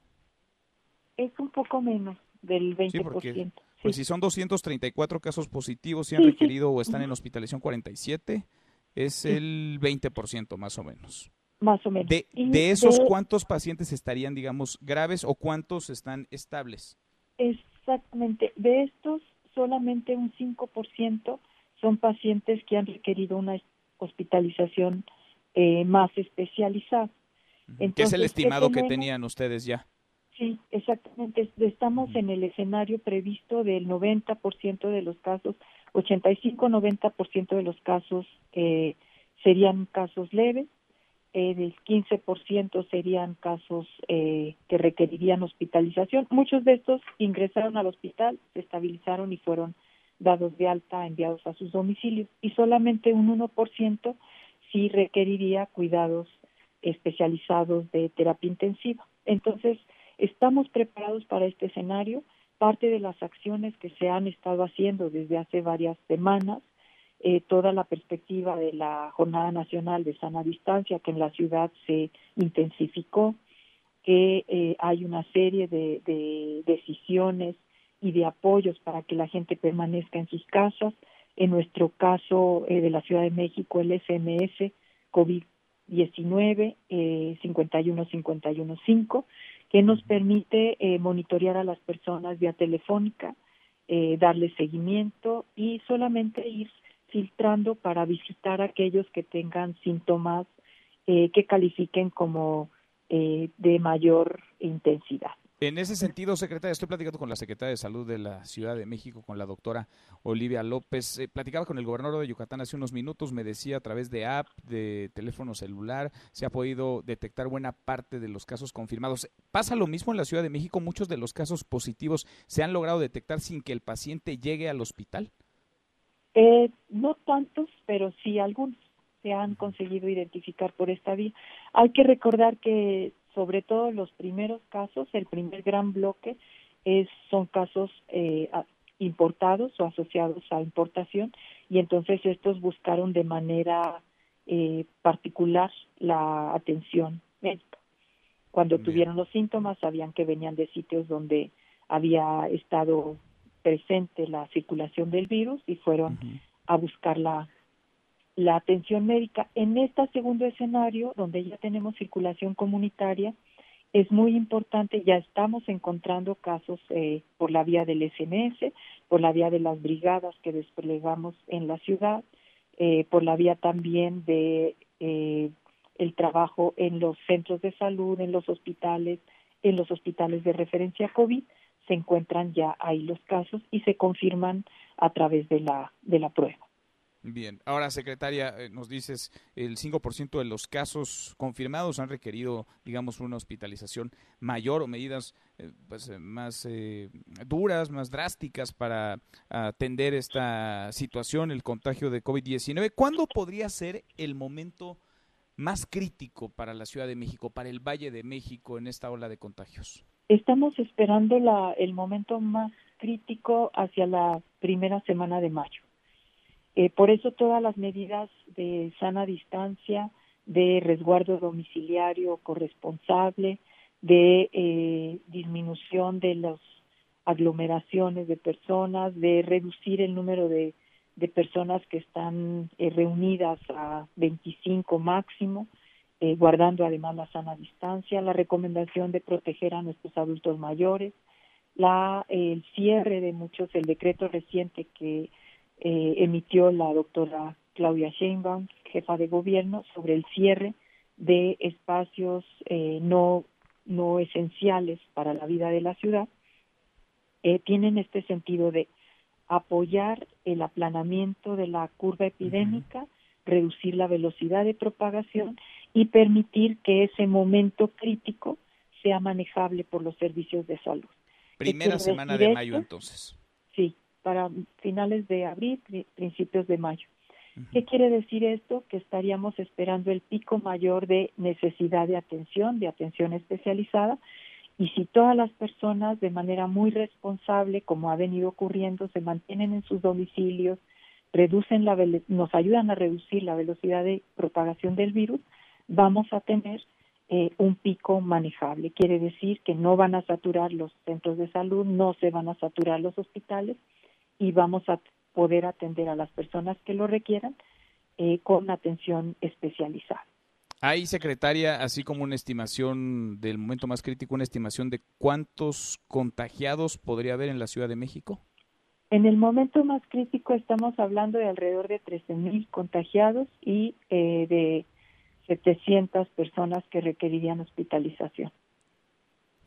Es un poco menos del 20%. Sí, porque, Pues si son 234 casos positivos, si han requerido o están en hospitalización 47, Es el 20% más o menos. Más o menos. De, de esos, ¿cuántos pacientes estarían, digamos, graves o cuántos están estables? Exactamente. De estos, solamente un 5% son pacientes que han requerido una hospitalización eh, más especializada. Entonces, ¿Qué es el estimado que tenían ustedes ya? Sí, exactamente. Estamos en el escenario previsto del 90% de los casos, 85-90% de los casos eh, serían casos leves, del 15% serían casos eh, que requerirían hospitalización. Muchos de estos ingresaron al hospital, se estabilizaron y fueron dados de alta, enviados a sus domicilios, y solamente un 1% sí requeriría cuidados especializados de terapia intensiva. Entonces, estamos preparados para este escenario. Parte de las acciones que se han estado haciendo desde hace varias semanas, eh, toda la perspectiva de la Jornada Nacional de Sana Distancia, que en la ciudad se intensificó, que eh, hay una serie de, de decisiones y de apoyos para que la gente permanezca en sus casas. En nuestro caso eh, de la Ciudad de México, el SMS COVID-19 eh, 51515, que nos permite eh, monitorear a las personas vía telefónica, eh, darles seguimiento y solamente ir filtrando para visitar a aquellos que tengan síntomas eh, que califiquen como eh, de mayor intensidad. En ese sentido, secretaria, estoy platicando con la secretaria de Salud de la Ciudad de México, con la doctora Olivia López. Eh, platicaba con el gobernador de Yucatán hace unos minutos, me decía a través de app, de teléfono celular, se ha podido detectar buena parte de los casos confirmados. ¿Pasa lo mismo en la Ciudad de México? ¿Muchos de los casos positivos se han logrado detectar sin que el paciente llegue al hospital? Eh, no tantos, pero sí algunos se han conseguido identificar por esta vía. Hay que recordar que sobre todo los primeros casos, el primer gran bloque es, son casos eh, importados o asociados a importación y entonces estos buscaron de manera eh, particular la atención médica. Cuando tuvieron los síntomas sabían que venían de sitios donde había estado presente la circulación del virus y fueron a buscar la, la atención médica. En este segundo escenario, donde ya tenemos circulación comunitaria, es muy importante, ya estamos encontrando casos eh, por la vía del SMS, por la vía de las brigadas que desplegamos en la ciudad, eh, por la vía también de eh, el trabajo en los centros de salud, en los hospitales, en los hospitales de referencia COVID, se encuentran ya ahí los casos y se confirman a través de la, de la prueba. Bien, ahora secretaria, eh, nos dices, el 5% de los casos confirmados han requerido, digamos, una hospitalización mayor o medidas eh, pues, eh, más duras, más drásticas para atender esta situación, el contagio de COVID-19. ¿Cuándo podría ser el momento más crítico para la Ciudad de México, para el Valle de México en esta ola de contagios? Estamos esperando la, el momento más crítico hacia la primera semana de mayo. Eh, por eso todas las medidas de sana distancia, de resguardo domiciliario corresponsable, de eh, disminución de las aglomeraciones de personas, de reducir el número de, de personas que están eh, reunidas a 25 máximo, eh, guardando además la sana distancia, la recomendación de proteger a nuestros adultos mayores, la, el cierre de muchos, el decreto reciente que eh, emitió la doctora Claudia Sheinbaum, jefa de gobierno, sobre el cierre de espacios eh, no, no esenciales para la vida de la ciudad, eh, tienen este sentido de apoyar el aplanamiento de la curva epidémica, reducir la velocidad de propagación y permitir que ese momento crítico sea manejable por los servicios de salud. Primera semana de mayo, entonces. Sí, para finales de abril, principios de mayo. ¿Qué quiere decir esto? Que estaríamos esperando el pico mayor de necesidad de atención, de atención especializada, y si todas las personas de manera muy responsable, como ha venido ocurriendo, se mantienen en sus domicilios, reducen la nos ayudan a reducir la velocidad de propagación del virus, vamos a tener eh, un pico manejable. Quiere decir que no van a saturar los centros de salud, no se van a saturar los hospitales y vamos a poder atender a las personas que lo requieran eh, con atención especializada. Hay, secretaria, así como una estimación del momento más crítico, una estimación de cuántos contagiados podría haber en la Ciudad de México. En el momento más crítico estamos hablando de alrededor de 13.000 contagiados y eh, de 700 personas que requerirían hospitalización.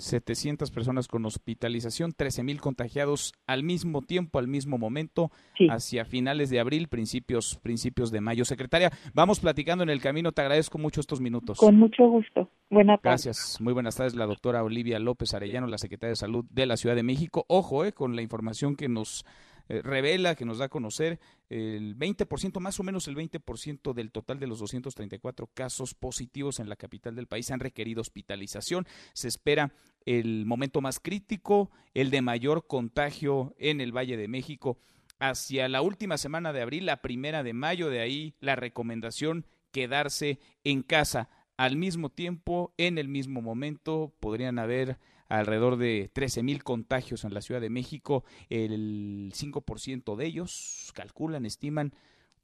700 personas con hospitalización, 13 mil contagiados al mismo tiempo, al mismo momento, hacia finales de abril, principios, principios de mayo. Secretaria, vamos platicando en el camino. Te agradezco mucho estos minutos. Con mucho gusto. Buenas tardes. Gracias. Muy buenas tardes, la doctora Olivia López Arellano, la secretaria de Salud de la Ciudad de México. Ojo, eh, con la información que nos eh, revela, que nos da a conocer el 20%, más o menos el 20% del total de los 234 casos positivos en la capital del país han requerido hospitalización. Se espera el momento más crítico, el de mayor contagio en el Valle de México hacia la última semana de abril, la primera de mayo, de ahí la recomendación quedarse en casa. Al mismo tiempo, en el mismo momento, podrían haber alrededor de 13 mil contagios en la Ciudad de México. El 5% de ellos, calculan, estiman,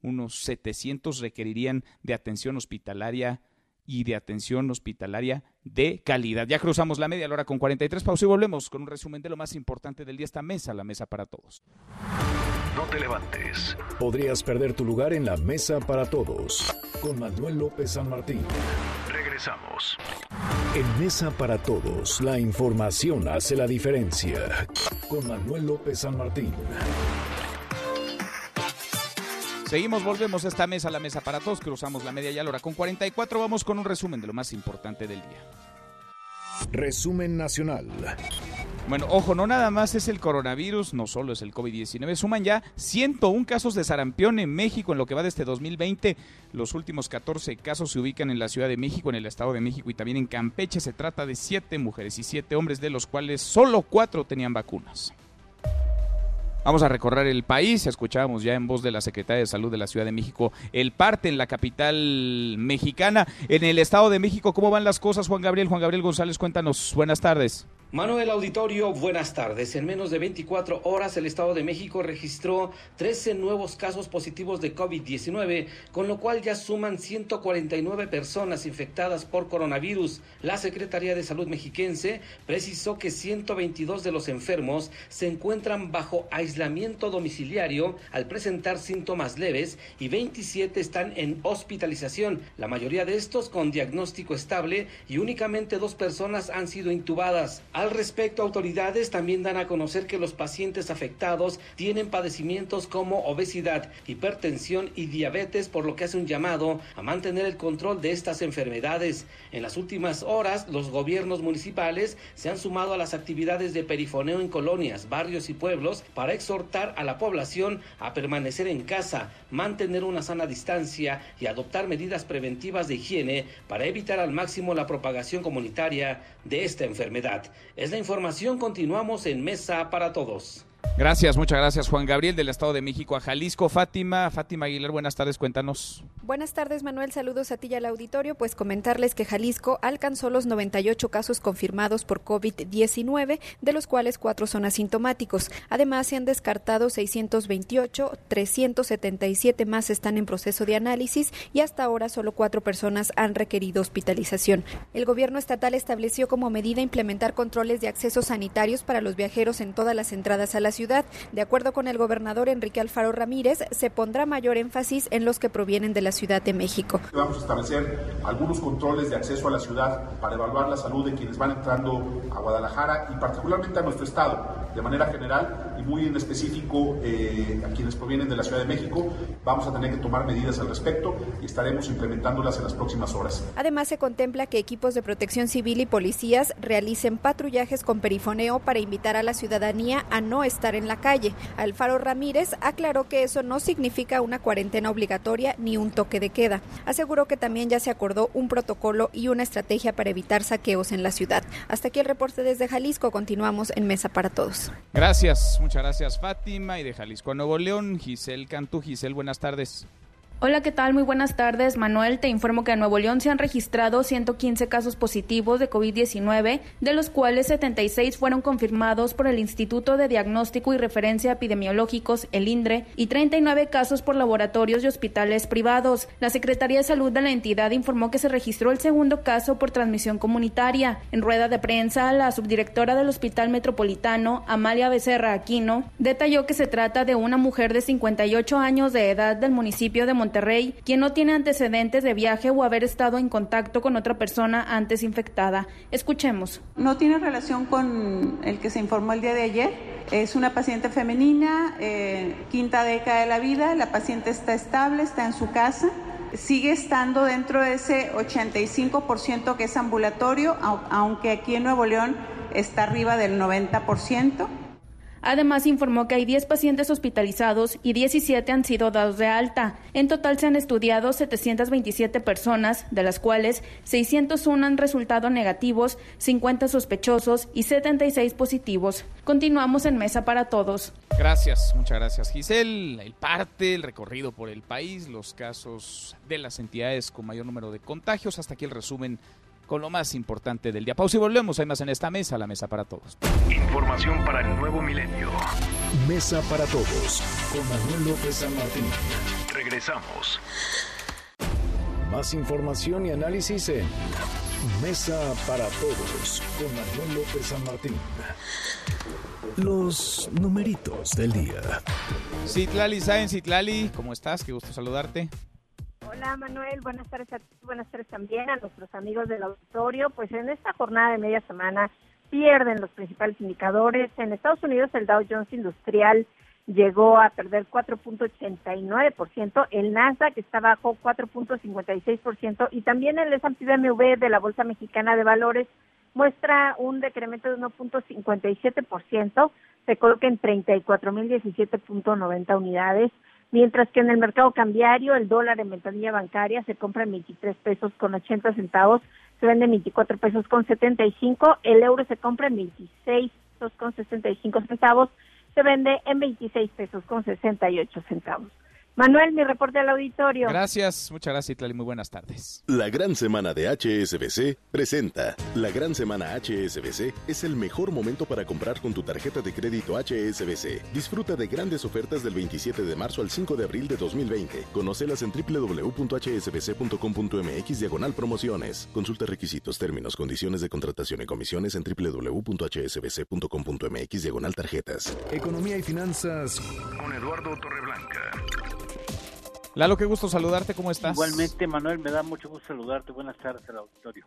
unos 700 requerirían de atención hospitalaria y de atención hospitalaria de calidad. Ya cruzamos la media hora con 43 pausas y volvemos con un resumen de lo más importante del día. Esta mesa, la mesa para todos. No te levantes. Podrías perder tu lugar en la mesa para todos. Con Manuel López San Martín. Regresamos. En Mesa para Todos, la información hace la diferencia. Con Manuel López San Martín. Seguimos, volvemos a esta mesa, la mesa para todos, cruzamos la media y a la hora con 44, vamos con un resumen de lo más importante del día. Resumen nacional. Bueno, ojo, no nada más es el coronavirus, no solo es el COVID-19, suman ya 101 casos de sarampión en México en lo que va de este 2020. Los últimos 14 casos se ubican en la Ciudad de México, en el Estado de México y también en Campeche. Se trata de 7 mujeres y 7 hombres, de los cuales solo 4 tenían vacunas. Vamos a recorrer el país. Escuchábamos ya en voz de la Secretaria de Salud de la Ciudad de México el parte en la capital mexicana. En el Estado de México, ¿cómo van las cosas, Juan Gabriel? Juan Gabriel González, cuéntanos. Buenas tardes. Manuel Auditorio, buenas tardes. En menos de 24 horas el Estado de México registró 13 nuevos casos positivos de COVID-19, con lo cual ya suman 149 personas infectadas por coronavirus. La Secretaría de Salud mexiquense precisó que 122 de los enfermos se encuentran bajo aislamiento domiciliario al presentar síntomas leves y 27 están en hospitalización, la mayoría de estos con diagnóstico estable y únicamente dos personas han sido intubadas. Al respecto, autoridades también dan a conocer que los pacientes afectados tienen padecimientos como obesidad, hipertensión y diabetes, por lo que hace un llamado a mantener el control de estas enfermedades. En las últimas horas, los gobiernos municipales se han sumado a las actividades de perifoneo en colonias, barrios y pueblos para exhortar a la población a permanecer en casa, mantener una sana distancia y adoptar medidas preventivas de higiene para evitar al máximo la propagación comunitaria de esta enfermedad. Es la información, continuamos en Mesa para Todos. Gracias, muchas gracias Juan Gabriel del Estado de México a Jalisco. Fátima, Fátima Aguilar, buenas tardes, cuéntanos. Buenas tardes Manuel, saludos a ti y al auditorio. Pues comentarles que Jalisco alcanzó los 98 casos confirmados por COVID-19, de los cuales cuatro son asintomáticos. Además se han descartado 628, 377 más están en proceso de análisis y hasta ahora solo cuatro personas han requerido hospitalización. El gobierno estatal estableció como medida implementar controles de acceso sanitarios para los viajeros en todas las entradas a la ciudad. De acuerdo con el gobernador Enrique Alfaro Ramírez, se pondrá mayor énfasis en los que provienen de la Ciudad de México. Vamos a establecer algunos controles de acceso a la ciudad para evaluar la salud de quienes van entrando a Guadalajara y particularmente a nuestro estado, de manera general y muy en específico eh, a quienes provienen de la Ciudad de México. Vamos a tener que tomar medidas al respecto y estaremos implementándolas en las próximas horas. Además, se contempla que equipos de protección civil y policías realicen patrullajes con perifoneo para invitar a la ciudadanía a no estar en la calle. Alfaro Ramírez aclaró que eso no significa una cuarentena obligatoria ni un toque de queda. Aseguró que también ya se acordó un protocolo y una estrategia para evitar saqueos en la ciudad. Hasta aquí el reporte desde Jalisco. Continuamos en Mesa para Todos. Gracias, muchas gracias Fátima y de Jalisco a Nuevo León, Giselle Cantú. Giselle, buenas tardes. Hola, ¿qué tal? Muy buenas tardes. Manuel, te informo que en Nuevo León se han registrado 115 casos positivos de COVID-19, de los cuales 76 fueron confirmados por el Instituto de Diagnóstico y Referencia Epidemiológicos, el INDRE, y 39 casos por laboratorios y hospitales privados. La Secretaría de Salud de la entidad informó que se registró el segundo caso por transmisión comunitaria. En rueda de prensa, la subdirectora del Hospital Metropolitano, Amalia Becerra Aquino, detalló que se trata de una mujer de 58 años de edad del municipio de Monterrey Monterrey, quien no tiene antecedentes de viaje o haber estado en contacto con otra persona antes infectada. Escuchemos. No tiene relación con el que se informó el día de ayer. Es una paciente femenina, eh, quinta década de la vida. La paciente está estable, está en su casa sigue estando dentro de ese 85% que es ambulatorio, aunque aquí en Nuevo León está arriba del 90%. Además, informó que hay 10 pacientes hospitalizados y 17 han sido dados de alta. En total se han estudiado 727 personas, de las cuales 601 han resultado negativos, 50 sospechosos y 76 positivos. Continuamos en Mesa para Todos. Gracias, muchas gracias Giselle. El parte, el recorrido por el país, los casos de las entidades con mayor número de contagios. Hasta aquí el resumen con lo más importante del día. Pausa y volvemos. Hay más en esta mesa, la mesa para todos. Información para el nuevo milenio. Mesa para todos con Manuel López San Martín. Regresamos. Más información y análisis en Mesa para todos con Manuel López San Martín. Los numeritos del día. Citlali Saen, Citlali, ¿cómo estás? Qué gusto saludarte. Hola Manuel, buenas tardes a ti, buenas tardes también a nuestros amigos del auditorio. Pues en esta jornada de media semana pierden los principales indicadores. En Estados Unidos el Dow Jones Industrial llegó a perder 4.89%, el Nasdaq está bajo 4.56% y también el S&P BMW de la Bolsa Mexicana de Valores muestra un decremento de 1.57%, se coloca en 34.017.90 unidades mientras que en el mercado cambiario el dólar en ventanilla bancaria se compra en 23 pesos con 80 centavos, se vende en 24 pesos con 75, el euro se compra en 26 pesos con 65 centavos, se vende en 26 pesos con 68 centavos. Manuel, mi reporte al auditorio. Gracias, muchas gracias, Itlali. Muy buenas tardes. La gran semana de HSBC presenta. La gran semana HSBC es el mejor momento para comprar con tu tarjeta de crédito HSBC. Disfruta de grandes ofertas del 27 de marzo al 5 de abril de 2020. Conócelas en www.hsbc.com.mx diagonal promociones. Consulta requisitos, términos, condiciones de contratación y comisiones en www.hsbc.com.mx diagonal tarjetas. Economía y finanzas con Eduardo Torreblanca. Lalo, qué gusto saludarte, ¿cómo estás? Igualmente, Manuel, me da mucho gusto saludarte. Buenas tardes al auditorio.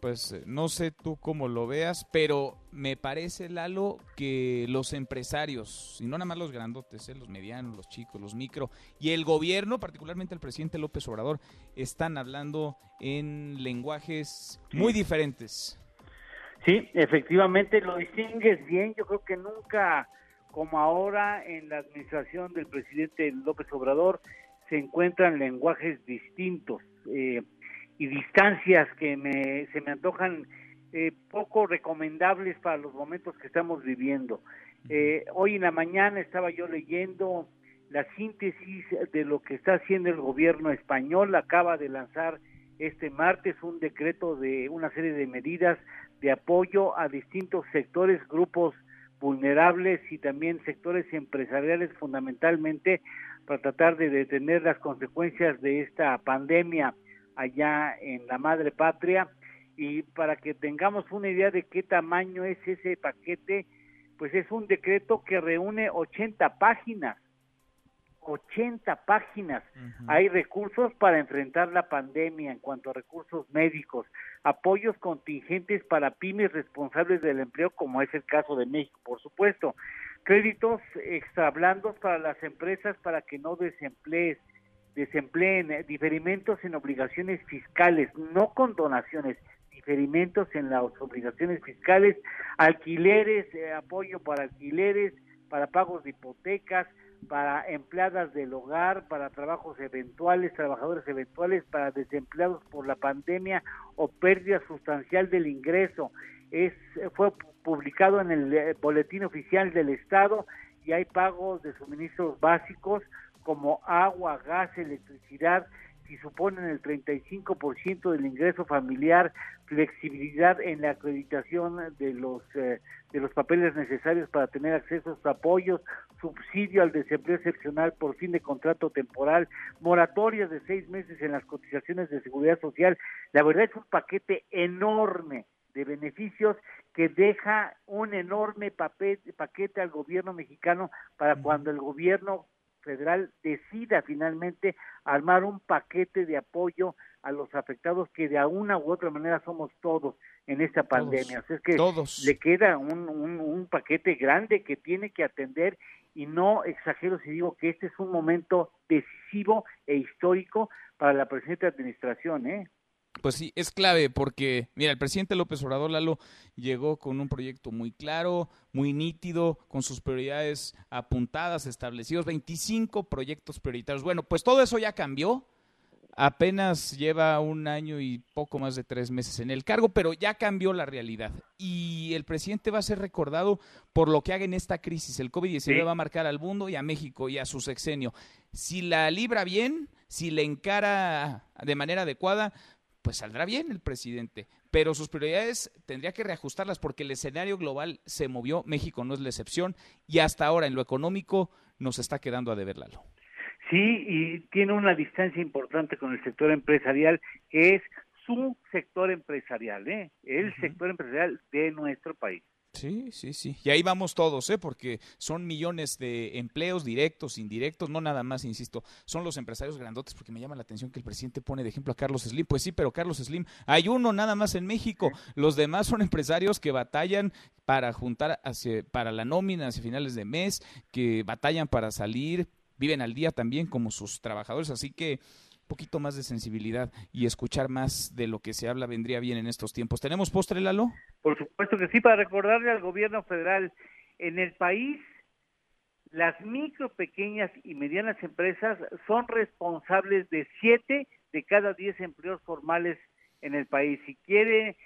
Pues eh, no sé tú cómo lo veas, pero me parece, Lalo, que los empresarios, y no nada más los grandotes, eh, los medianos, los chicos, los micro, y el gobierno, particularmente el presidente López Obrador, están hablando en lenguajes muy diferentes. Sí, efectivamente, lo distingues bien. Yo creo que nunca como ahora en la administración del presidente López Obrador se encuentran lenguajes distintos eh, y distancias que me, se me antojan eh, poco recomendables para los momentos que estamos viviendo. Eh, hoy en la mañana estaba yo leyendo la síntesis de lo que está haciendo el gobierno español. Acaba de lanzar este martes un decreto de una serie de medidas de apoyo a distintos sectores, grupos vulnerables y también sectores empresariales fundamentalmente para tratar de detener las consecuencias de esta pandemia allá en la madre patria y para que tengamos una idea de qué tamaño es ese paquete, pues es un decreto que reúne 80 páginas. 80 páginas. Hay recursos para enfrentar la pandemia en cuanto a recursos médicos, apoyos contingentes para pymes responsables del empleo, como es el caso de México, por supuesto, créditos extra blandos para las empresas para que no desemplees, desempleen, eh, diferimentos en obligaciones fiscales, no con donaciones, diferimentos en las obligaciones fiscales, alquileres, eh, apoyo para alquileres, para pagos de hipotecas, para empleadas del hogar, para trabajos eventuales, trabajadores eventuales, para desempleados por la pandemia o pérdida sustancial del ingreso. Es, fue publicado en el eh, boletín oficial del Estado y hay pagos de suministros básicos como agua, gas, electricidad, si suponen el 35% del ingreso familiar, flexibilidad en la acreditación de los eh, de los papeles necesarios para tener acceso a sus apoyos, subsidio al desempleo excepcional por fin de contrato temporal, moratorias de seis meses en las cotizaciones de seguridad social. La verdad es un paquete enorme de beneficios que deja un enorme papel, paquete al gobierno mexicano para cuando el gobierno federal decida finalmente armar un paquete de apoyo a los afectados que de una u otra manera somos todos en esta pandemia. es que le queda un, un, paquete grande que tiene que atender y no exagero si digo que este es un momento decisivo e histórico para la presente administración, ¿eh? Pues sí, es clave porque, mira, el presidente López Obrador Lalo llegó con un proyecto muy claro, muy nítido, con sus prioridades apuntadas, establecidos, 25 proyectos prioritarios. Bueno, pues todo eso ya cambió. Apenas lleva un año y poco más de tres meses en el cargo, pero ya cambió la realidad. Y el presidente va a ser recordado por lo que haga en esta crisis. El COVID-19 va a marcar al mundo y a México y a su sexenio. Si la libra bien, si la encara de manera adecuada, pues saldrá bien el presidente. Pero sus prioridades tendría que reajustarlas porque el escenario global se movió, México no es la excepción, y hasta ahora en lo económico nos está quedando a deber Lalo. Sí, y tiene una distancia importante con el sector empresarial, que es su sector empresarial, ¿eh? el sector empresarial de nuestro país. Sí, sí, sí. Y ahí vamos todos, ¿eh? porque son millones de empleos directos, indirectos, no nada más, insisto, son los empresarios grandotes, porque me llama la atención que el presidente pone de ejemplo a Carlos Slim. Pues sí, pero Carlos Slim, hay uno nada más en México. Los demás son empresarios que batallan para juntar hacia, para la nómina hacia finales de mes, que batallan para salir, viven al día también como sus trabajadores. Así que poquito más de sensibilidad y escuchar más de lo que se habla vendría bien en estos tiempos. ¿Tenemos postre, Lalo? Por supuesto que sí, para recordarle al gobierno federal, en el país las micro, pequeñas y medianas empresas son responsables de siete de cada diez empleos formales en el país. Si quiere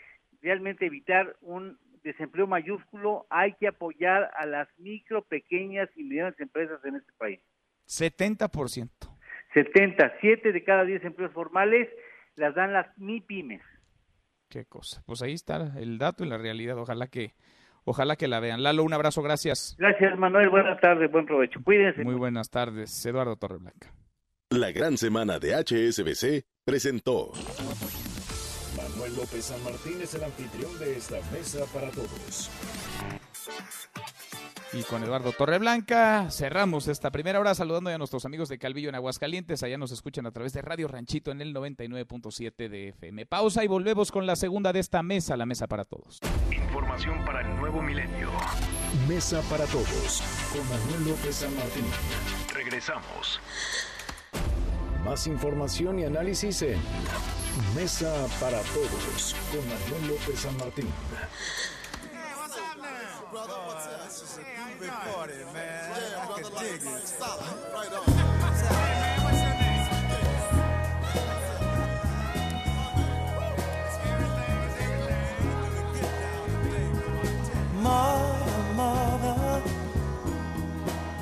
realmente evitar un desempleo mayúsculo, hay que apoyar a las micro, pequeñas y medianas empresas en este país. 70%. 70, 7 de cada 10 empleos formales las dan las MIPIMES. Qué cosa. Pues ahí está el dato y la realidad. Ojalá que ojalá que la vean. Lalo, un abrazo, gracias. Gracias, Manuel. Buenas tardes, buen provecho. Cuídense. Muy buenas tardes. Eduardo Torreblanca. La gran semana de HSBC presentó. Manuel López San Martín es el anfitrión de esta mesa para todos. Y con Eduardo Torreblanca cerramos esta primera hora saludando a nuestros amigos de Calvillo en Aguascalientes. Allá nos escuchan a través de Radio Ranchito en el 99.7 de FM. Pausa y volvemos con la segunda de esta mesa, la mesa para todos. Información para el nuevo milenio. Mesa para todos con Manuel López San Martín. Regresamos. Más información y análisis en Mesa para todos con Manuel López San Martín. brother. What's up? This is a man. Yeah, I, brother, dig like, it. Right on. Mother, mother,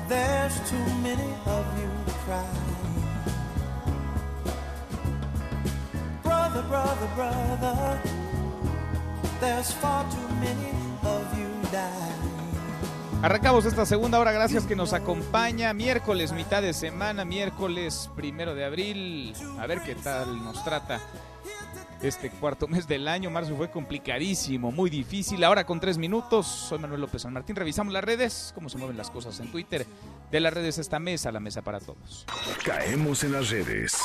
there's too many of you crying. Brother, brother, brother, there's far too many Arrancamos esta segunda hora, gracias que nos acompaña. Miércoles, mitad de semana, miércoles primero de abril. A ver qué tal nos trata este cuarto mes del año. Marzo fue complicadísimo, muy difícil. Ahora con tres minutos, soy Manuel López San Martín. Revisamos las redes, cómo se mueven las cosas en Twitter. De las redes esta mesa, la mesa para todos. Caemos en las redes.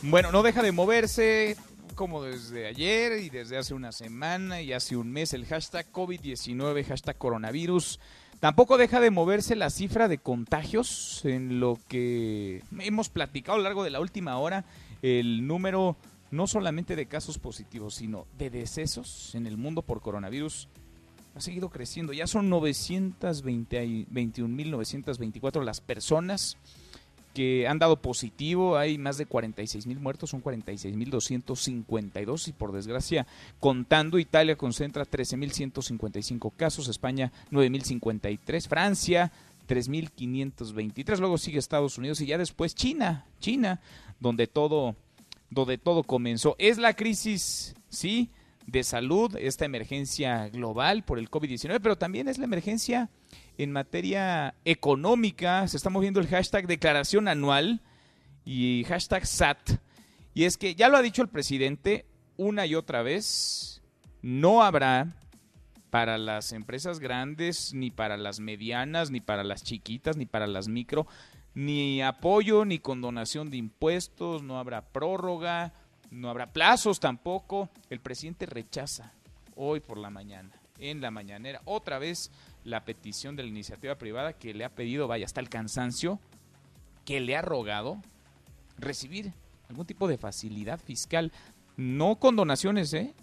Bueno, no deja de moverse como desde ayer y desde hace una semana y hace un mes el hashtag COVID-19, hashtag coronavirus. Tampoco deja de moverse la cifra de contagios en lo que hemos platicado a lo largo de la última hora, el número no solamente de casos positivos, sino de decesos en el mundo por coronavirus ha seguido creciendo. Ya son 921.924 las personas que han dado positivo, hay más de 46 mil muertos, son 46.252 y por desgracia contando, Italia concentra 13.155 casos, España 9.053, Francia 3.523. Luego sigue Estados Unidos y ya después China, China, donde todo, donde todo comenzó. Es la crisis, sí, de salud, esta emergencia global por el COVID-19, pero también es la emergencia en materia económica. Se está moviendo el hashtag declaración anual y hashtag SAT. Y es que ya lo ha dicho el presidente una y otra vez, no habrá para las empresas grandes, ni para las medianas, ni para las chiquitas, ni para las micro, ni apoyo, ni condonación de impuestos, no habrá prórroga, no habrá plazos tampoco. El presidente rechaza hoy por la mañana, en la mañanera, otra vez la petición de la iniciativa privada que le ha pedido, vaya, hasta el cansancio, que le ha rogado recibir algún tipo de facilidad fiscal, no condonaciones, ¿eh?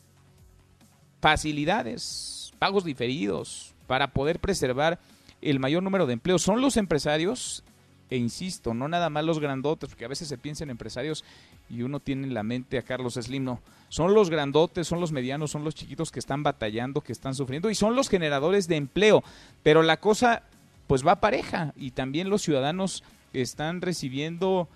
facilidades, pagos diferidos para poder preservar el mayor número de empleos. Son los empresarios, e insisto, no nada más los grandotes, porque a veces se piensa en empresarios y uno tiene en la mente a Carlos Slim, no. Son los grandotes, son los medianos, son los chiquitos que están batallando, que están sufriendo y son los generadores de empleo. Pero la cosa pues va pareja y también los ciudadanos están recibiendo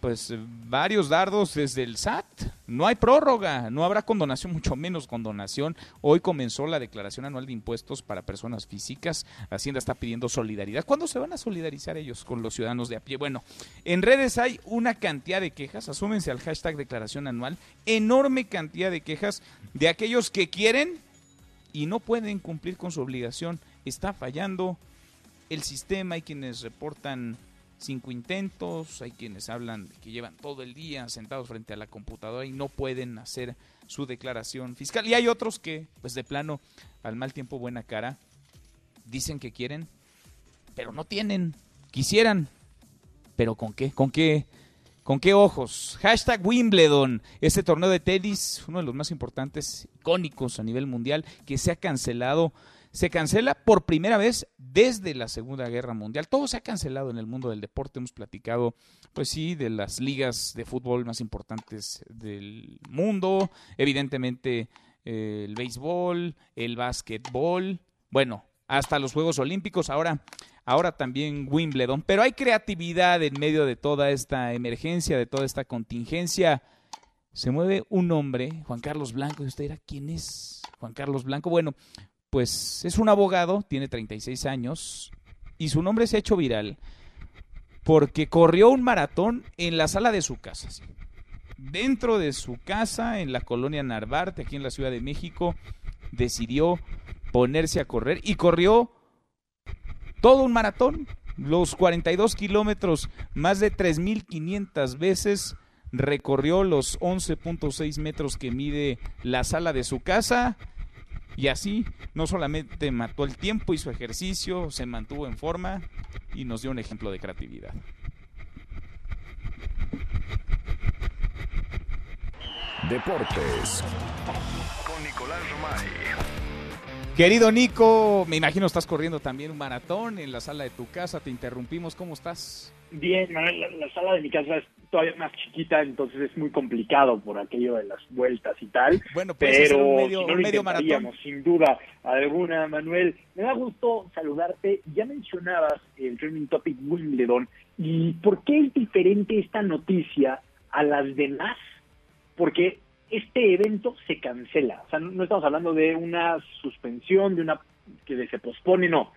pues varios dardos desde el SAT. No hay prórroga, no habrá condonación, mucho menos condonación. Hoy comenzó la declaración anual de impuestos para personas físicas. Hacienda está pidiendo solidaridad. ¿Cuándo se van a solidarizar ellos con los ciudadanos de a pie? Bueno, en redes hay una cantidad de quejas, asúmense al hashtag declaración anual, enorme cantidad de quejas de aquellos que quieren y no pueden cumplir con su obligación. Está fallando el sistema, hay quienes reportan cinco intentos, hay quienes hablan que llevan todo el día sentados frente a la computadora y no pueden hacer su declaración fiscal. Y hay otros que, pues de plano, al mal tiempo buena cara, dicen que quieren, pero no tienen, quisieran, pero ¿con qué? ¿Con qué? ¿Con qué ojos? Hashtag Wimbledon, este torneo de tenis, uno de los más importantes, icónicos a nivel mundial, que se ha cancelado se cancela por primera vez desde la Segunda Guerra Mundial. Todo se ha cancelado en el mundo del deporte. Hemos platicado, pues sí, de las ligas de fútbol más importantes del mundo. Evidentemente, eh, el béisbol, el básquetbol. Bueno, hasta los Juegos Olímpicos. Ahora, ahora también Wimbledon. Pero hay creatividad en medio de toda esta emergencia, de toda esta contingencia. Se mueve un hombre, Juan Carlos Blanco, y usted dirá, ¿quién es Juan Carlos Blanco? Bueno, pues es un abogado, tiene 36 años y su nombre se ha hecho viral porque corrió un maratón en la sala de su casa. Dentro de su casa, en la colonia Narvarte, aquí en la Ciudad de México, decidió ponerse a correr y corrió todo un maratón, los 42 kilómetros, más de 3.500 veces, recorrió los 11.6 metros que mide la sala de su casa y así no solamente mató el tiempo, y su ejercicio, se mantuvo en forma y nos dio un ejemplo de creatividad. Deportes con Nicolás Romay. Querido Nico, me imagino estás corriendo también un maratón en la sala de tu casa, te interrumpimos, ¿cómo estás? Bien, la, la sala de mi casa es todavía más chiquita, entonces es muy complicado por aquello de las vueltas y tal. Bueno, pero un medio, si no un medio maratón. sin duda alguna, Manuel. Me da gusto saludarte. Ya mencionabas el trending topic Wimbledon. ¿Y por qué es diferente esta noticia a las demás? Porque este evento se cancela. O sea, no, no estamos hablando de una suspensión, de una que se pospone, no.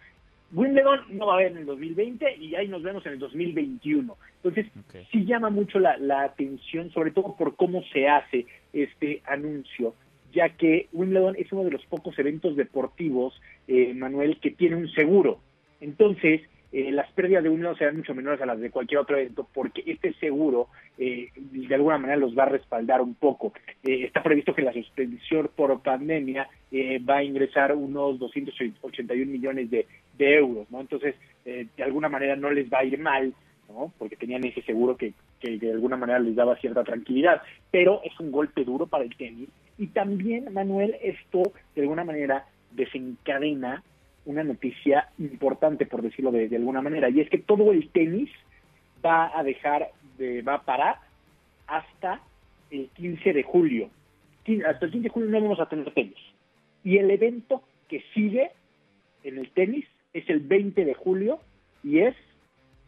Wimbledon no va a haber en el 2020 y ahí nos vemos en el 2021. Entonces, sí llama mucho la, la atención, sobre todo por cómo se hace este anuncio, ya que Wimbledon es uno de los pocos eventos deportivos, eh, Manuel, que tiene un seguro. Entonces, eh, las pérdidas de Wimbledon serán mucho menores a las de cualquier otro evento porque este seguro eh, de alguna manera los va a respaldar un poco. Eh, está previsto que la suspensión por pandemia eh, va a ingresar unos 281 millones de, de euros, ¿no? Entonces, eh, de alguna manera no les va a ir mal, ¿no? Porque tenían ese seguro que, que de alguna manera les daba cierta tranquilidad, pero es un golpe duro para el tenis y también, Manuel, esto de alguna manera desencadena una noticia importante, por decirlo de, alguna manera, y es que todo el tenis va a dejar, de, va a parar hasta el 15 de julio. Hasta el 15 de julio no vamos a tener tenis. Y el evento que sigue en el tenis es el 20 de julio y es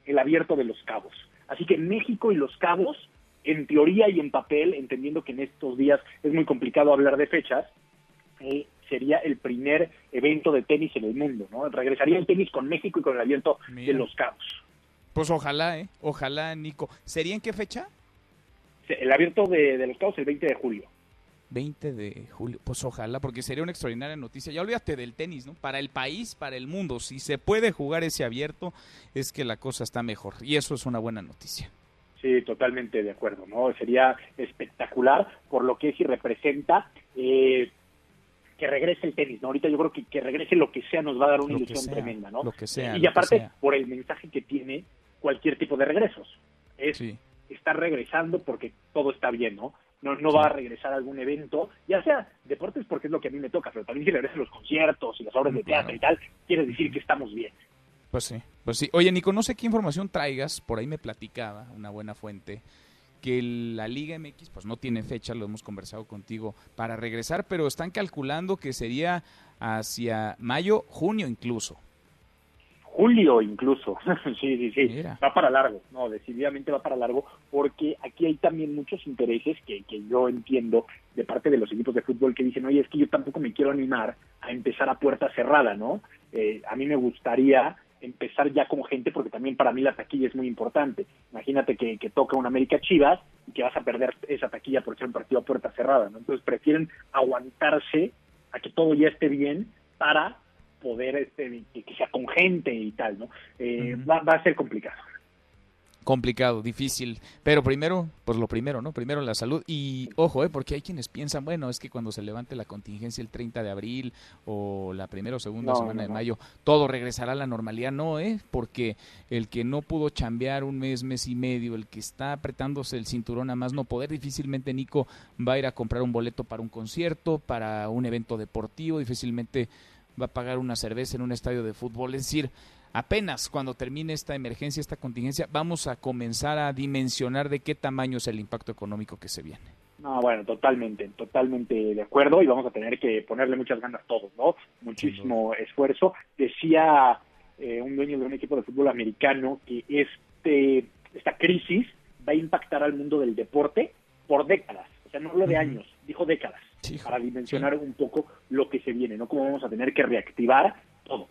el abierto de los cabos. Así que México y los cabos, en teoría y en papel, entendiendo que en estos días es muy complicado hablar de fechas, eh, sería el primer evento de tenis en el mundo, ¿no? Regresaría el tenis con México y con el abierto de los cabos. Pues ojalá, ¿eh? Ojalá, Nico. ¿Sería en qué fecha? El abierto de, de los cabos el 20 de julio. 20 de julio. Pues ojalá, porque sería una extraordinaria noticia. Ya olvídate del tenis, ¿no? Para el país, para el mundo. Si se puede jugar ese abierto, es que la cosa está mejor. Y eso es una buena noticia. Sí, totalmente de acuerdo, ¿no? Sería espectacular por lo que es y representa eh, que regrese el tenis, ¿no? Ahorita yo creo que que regrese lo que sea nos va a dar una Lo ilusión sea, tremenda, ¿no? lo que sea, y aparte, sea. por el mensaje que tiene cualquier tipo de regresos. Es Sí. estar regresando porque todo está bien, ¿no? No, no va a regresar a algún evento, ya sea deportes porque es lo que a mí me toca, pero también si regresan los conciertos y las obras de teatro y tal, quiere decir que estamos bien. Pues sí, pues sí. Oye, Nico, no sé qué información traigas, por ahí me platicaba una buena fuente, que la Liga MX pues no tiene fecha, lo hemos conversado contigo, para regresar, pero están calculando que sería hacia mayo, junio incluso. Julio incluso, sí, sí, sí, va para largo, no, decididamente va para largo, porque aquí hay también muchos intereses que, que yo entiendo de parte de los equipos de fútbol que dicen, oye, es que yo tampoco me quiero animar a empezar a puerta cerrada, ¿no? Eh, a mí me gustaría empezar ya con gente, porque también para mí la taquilla es muy importante. Imagínate que, que toca un América Chivas y que vas a perder esa taquilla por ser un partido a puerta cerrada, ¿no? Entonces prefieren aguantarse a que todo ya esté bien para poder este, que, que sea con gente y tal, ¿no? Eh, va, va a ser complicado. Complicado, difícil, pero primero, pues lo primero, ¿no? Primero la salud y ojo, ¿eh? Porque hay quienes piensan, bueno, es que cuando se levante la contingencia el 30 de abril o la primera o segunda No, semana no, de no. mayo, todo regresará a la normalidad, no, ¿eh? Porque el que no pudo chambear un mes, mes y medio, el que está apretándose el cinturón a más no poder, difícilmente Nico va a ir a comprar un boleto para un concierto, para un evento deportivo, difícilmente va a pagar una cerveza en un estadio de fútbol, es decir, apenas cuando termine esta emergencia, esta contingencia, vamos a comenzar a dimensionar de qué tamaño es el impacto económico que se viene. No, bueno, totalmente, totalmente de acuerdo y vamos a tener que ponerle muchas ganas todos, ¿no? Muchísimo esfuerzo. Decía eh, un dueño de un equipo de fútbol americano que este esta crisis va a impactar al mundo del deporte por décadas. O sea, no hablo de años, dijo décadas, para dimensionar un poco lo que se viene, ¿no? Cómo vamos a tener que reactivar todo.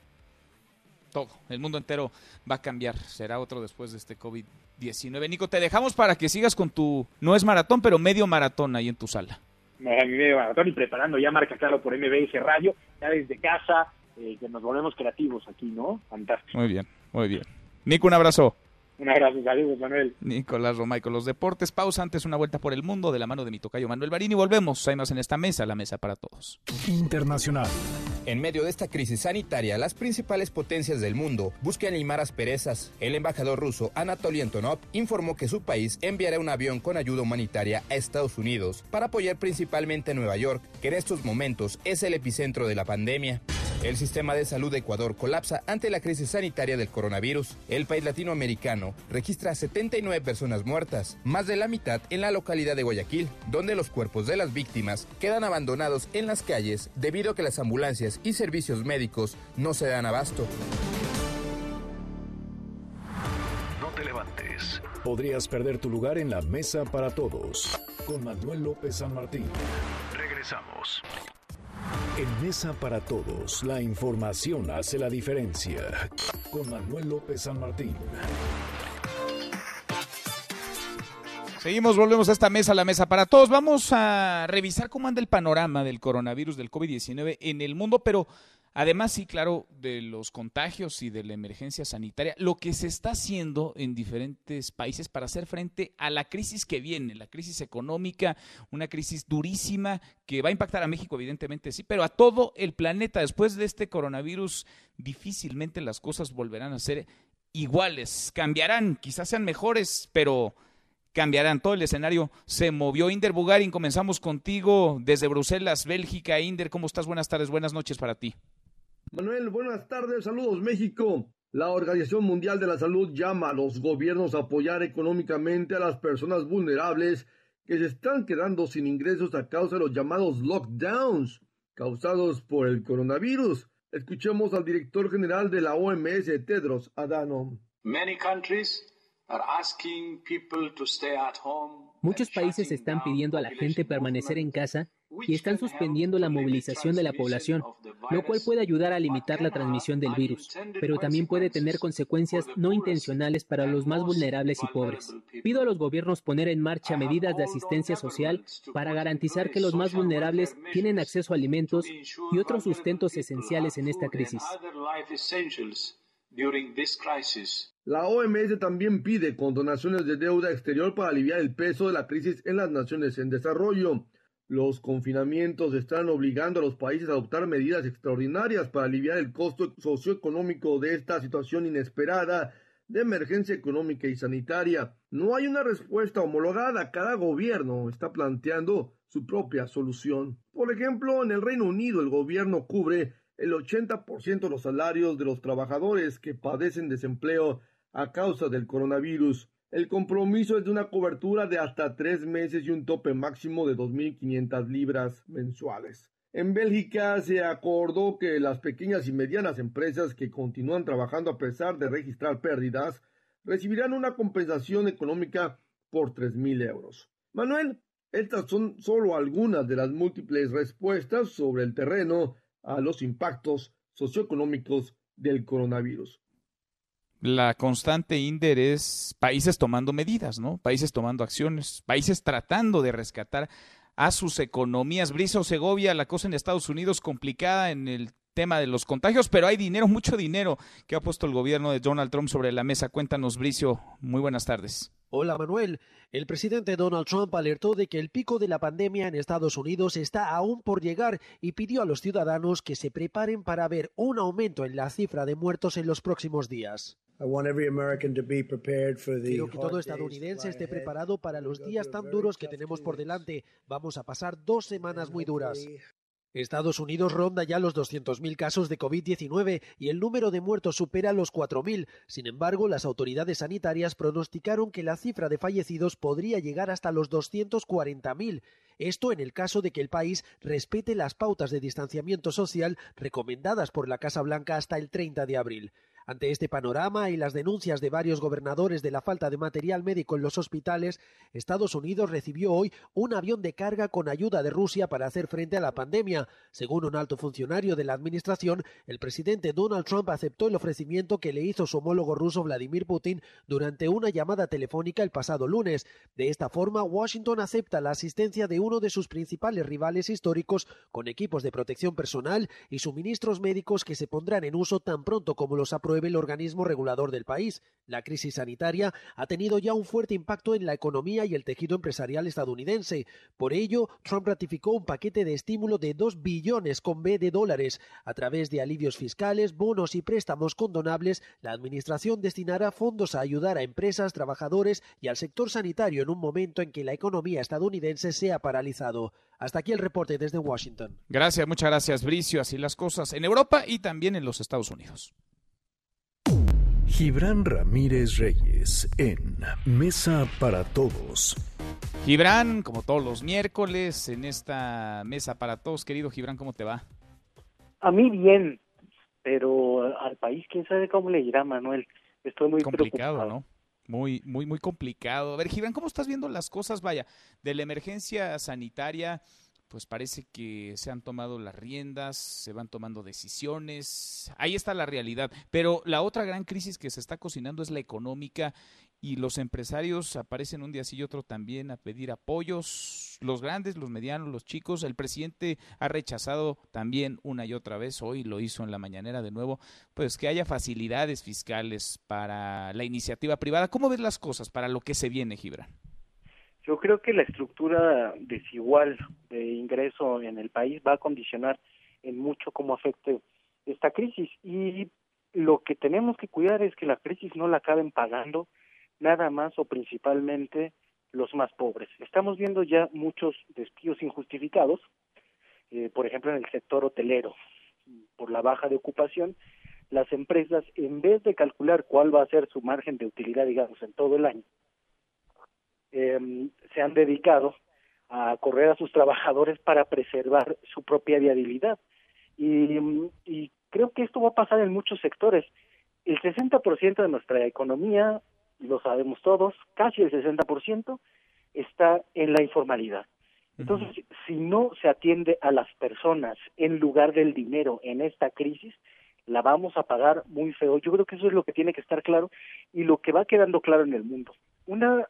Todo, el mundo entero va a cambiar, será otro después de este COVID-19. Nico, te dejamos para que sigas con tu, no es maratón, pero medio maratón ahí en tu sala. Me, me maratón y preparando ya marca claro por MBS Radio, ya desde casa, eh, que nos volvemos creativos aquí, ¿no? Fantástico. Muy bien, muy bien. Nico, un abrazo. Un abrazo, saludos, Manuel. Nicolás Romay con los deportes. Pausa antes una vuelta por el mundo de la mano de mi tocayo Manuel Barini. Volvemos. Hay más en esta mesa, la mesa para todos. Internacional. En medio de esta crisis sanitaria, las principales potencias del mundo buscan limar asperezas. El embajador ruso Anatoly Antonov informó que su país enviará un avión con ayuda humanitaria a Estados Unidos para apoyar principalmente a Nueva York, que en estos momentos es el epicentro de la pandemia. El sistema de salud de Ecuador colapsa ante la crisis sanitaria del coronavirus. El país latinoamericano registra 79 personas muertas, más de la mitad en la localidad de Guayaquil, donde los cuerpos de las víctimas quedan abandonados en las calles debido a que las ambulancias y servicios médicos no se dan abasto. No te levantes. Podrías perder tu lugar en la mesa para todos. Con Manuel López San Martín. Regresamos. En Mesa para Todos, la información hace la diferencia. Con Manuel López San Martín. Seguimos, volvemos a esta mesa, la mesa para todos. Vamos a revisar cómo anda el panorama del coronavirus, del COVID-19 en el mundo, pero además, sí, claro, de los contagios y de la emergencia sanitaria, lo que se está haciendo en diferentes países para hacer frente a la crisis que viene, la crisis económica, una crisis durísima que va a impactar a México, evidentemente sí, pero a todo el planeta. Después de este coronavirus, difícilmente las cosas volverán a ser iguales, cambiarán, quizás sean mejores, pero cambiarán. Todo el escenario se movió. Inder Bugarin, comenzamos contigo desde Bruselas, Bélgica. Inder, ¿cómo estás? Buenas tardes, buenas noches para ti. Manuel, buenas tardes, saludos México. La Organización Mundial de la Salud llama a los gobiernos a apoyar económicamente a las personas vulnerables que se están quedando sin ingresos a causa de los llamados lockdowns causados por el coronavirus. Escuchemos al director general de la OMS, Tedros Adhanom. Many countries Muchos países están pidiendo a la gente permanecer en casa y están suspendiendo la movilización de la población, lo cual puede ayudar a limitar la transmisión del virus, pero también puede tener consecuencias no intencionales para los más vulnerables y pobres. Pido a los gobiernos poner en marcha medidas de asistencia social para garantizar que los más vulnerables tienen acceso a alimentos y otros sustentos esenciales en esta crisis. La OMS también pide condonaciones de deuda exterior para aliviar el peso de la crisis en las naciones en desarrollo. Los confinamientos están obligando a los países a adoptar medidas extraordinarias para aliviar el costo socioeconómico de esta situación inesperada de emergencia económica y sanitaria. No hay una respuesta homologada. Cada gobierno está planteando su propia solución. Por ejemplo, en el Reino Unido el gobierno cubre el 80% de los salarios de los trabajadores que padecen desempleo a causa del coronavirus. El compromiso es de una cobertura de hasta tres meses y un tope máximo de 2.500 libras mensuales. En Bélgica se acordó que las pequeñas y medianas empresas que continúan trabajando a pesar de registrar pérdidas recibirán una compensación económica por 3.000 euros. Manuel, estas son solo algunas de las múltiples respuestas sobre el terreno a los impactos socioeconómicos del coronavirus. La constante Inder es países tomando medidas, ¿no? Países tomando acciones, países tratando de rescatar a sus economías. Brizo Segovia, la cosa en Estados Unidos complicada en el tema de los contagios, pero hay dinero, mucho dinero que ha puesto el gobierno de Donald Trump sobre la mesa. Cuéntanos, Bricio. Muy buenas tardes. Hola Manuel. El presidente Donald Trump alertó de que el pico de la pandemia en Estados Unidos está aún por llegar y pidió a los ciudadanos que se preparen para ver un aumento en la cifra de muertos en los próximos días. Quiero que todo estadounidense esté preparado para los días tan duros que tenemos por delante. Vamos a pasar dos semanas muy duras. Estados Unidos ronda ya los 200.000 casos de COVID-19 y el número de muertos supera los 4.000. Sin embargo, las autoridades sanitarias pronosticaron que la cifra de fallecidos podría llegar hasta los 240.000. Esto en el caso de que el país respete las pautas de distanciamiento social recomendadas por la Casa Blanca hasta el 30 de abril. Ante este panorama y las denuncias de varios gobernadores de la falta de material médico en los hospitales, Estados Unidos recibió hoy un avión de carga con ayuda de Rusia para hacer frente a la pandemia. Según un alto funcionario de la administración, el presidente Donald Trump aceptó el ofrecimiento que le hizo su homólogo ruso Vladimir Putin durante una llamada telefónica el pasado lunes. De esta forma, Washington acepta la asistencia de uno de sus principales rivales históricos con equipos de protección personal y suministros médicos que se pondrán en uso tan pronto como los apruebe el organismo regulador del país. La crisis sanitaria ha tenido ya un fuerte impacto en la economía y el tejido empresarial estadounidense. Por ello, Trump ratificó un paquete de estímulo de 2 billones con B de dólares. A través de alivios fiscales, bonos y préstamos condonables, la Administración destinará fondos a ayudar a empresas, trabajadores y al sector sanitario en un momento en que la economía estadounidense sea paralizado. Hasta aquí el reporte desde Washington. Gracias, muchas gracias, Bricio. Así las cosas en Europa y también en los Estados Unidos. Gibran Ramírez Reyes en Mesa para Todos. Gibran, como todos los miércoles, en esta Mesa para Todos. Querido Gibran, ¿cómo te va? A mí bien, pero al país quién sabe cómo le irá, Manuel. Estoy muy complicado, preocupado. ¿no? Muy, muy, muy complicado. A ver, Gibran, ¿cómo estás viendo las cosas? Vaya, de la emergencia sanitaria, pues parece que se han tomado las riendas, se van tomando decisiones, ahí está la realidad. Pero la otra gran crisis que se está cocinando es la económica y los empresarios aparecen un día sí y otro también a pedir apoyos, los grandes, los medianos, los chicos. El presidente ha rechazado también una y otra vez, hoy lo hizo en la mañanera de nuevo, pues que haya facilidades fiscales para la iniciativa privada. ¿Cómo ves las cosas para lo que se viene, Gibran? Yo creo que la estructura desigual de ingreso en el país va a condicionar en mucho cómo afecte esta crisis y lo que tenemos que cuidar es que la crisis no la acaben pagando nada más o principalmente los más pobres. Estamos viendo ya muchos despidos injustificados, eh, por ejemplo en el sector hotelero, por la baja de ocupación, las empresas en vez de calcular cuál va a ser su margen de utilidad, digamos, en todo el año, eh, se han dedicado a correr a sus trabajadores para preservar su propia viabilidad. Y, y creo que esto va a pasar en muchos sectores. El 60% de nuestra economía, lo sabemos todos, casi el 60%, está en la informalidad. Entonces, si no se atiende a las personas en lugar del dinero en esta crisis, la vamos a pagar muy feo. Yo creo que eso es lo que tiene que estar claro y lo que va quedando claro en el mundo. Una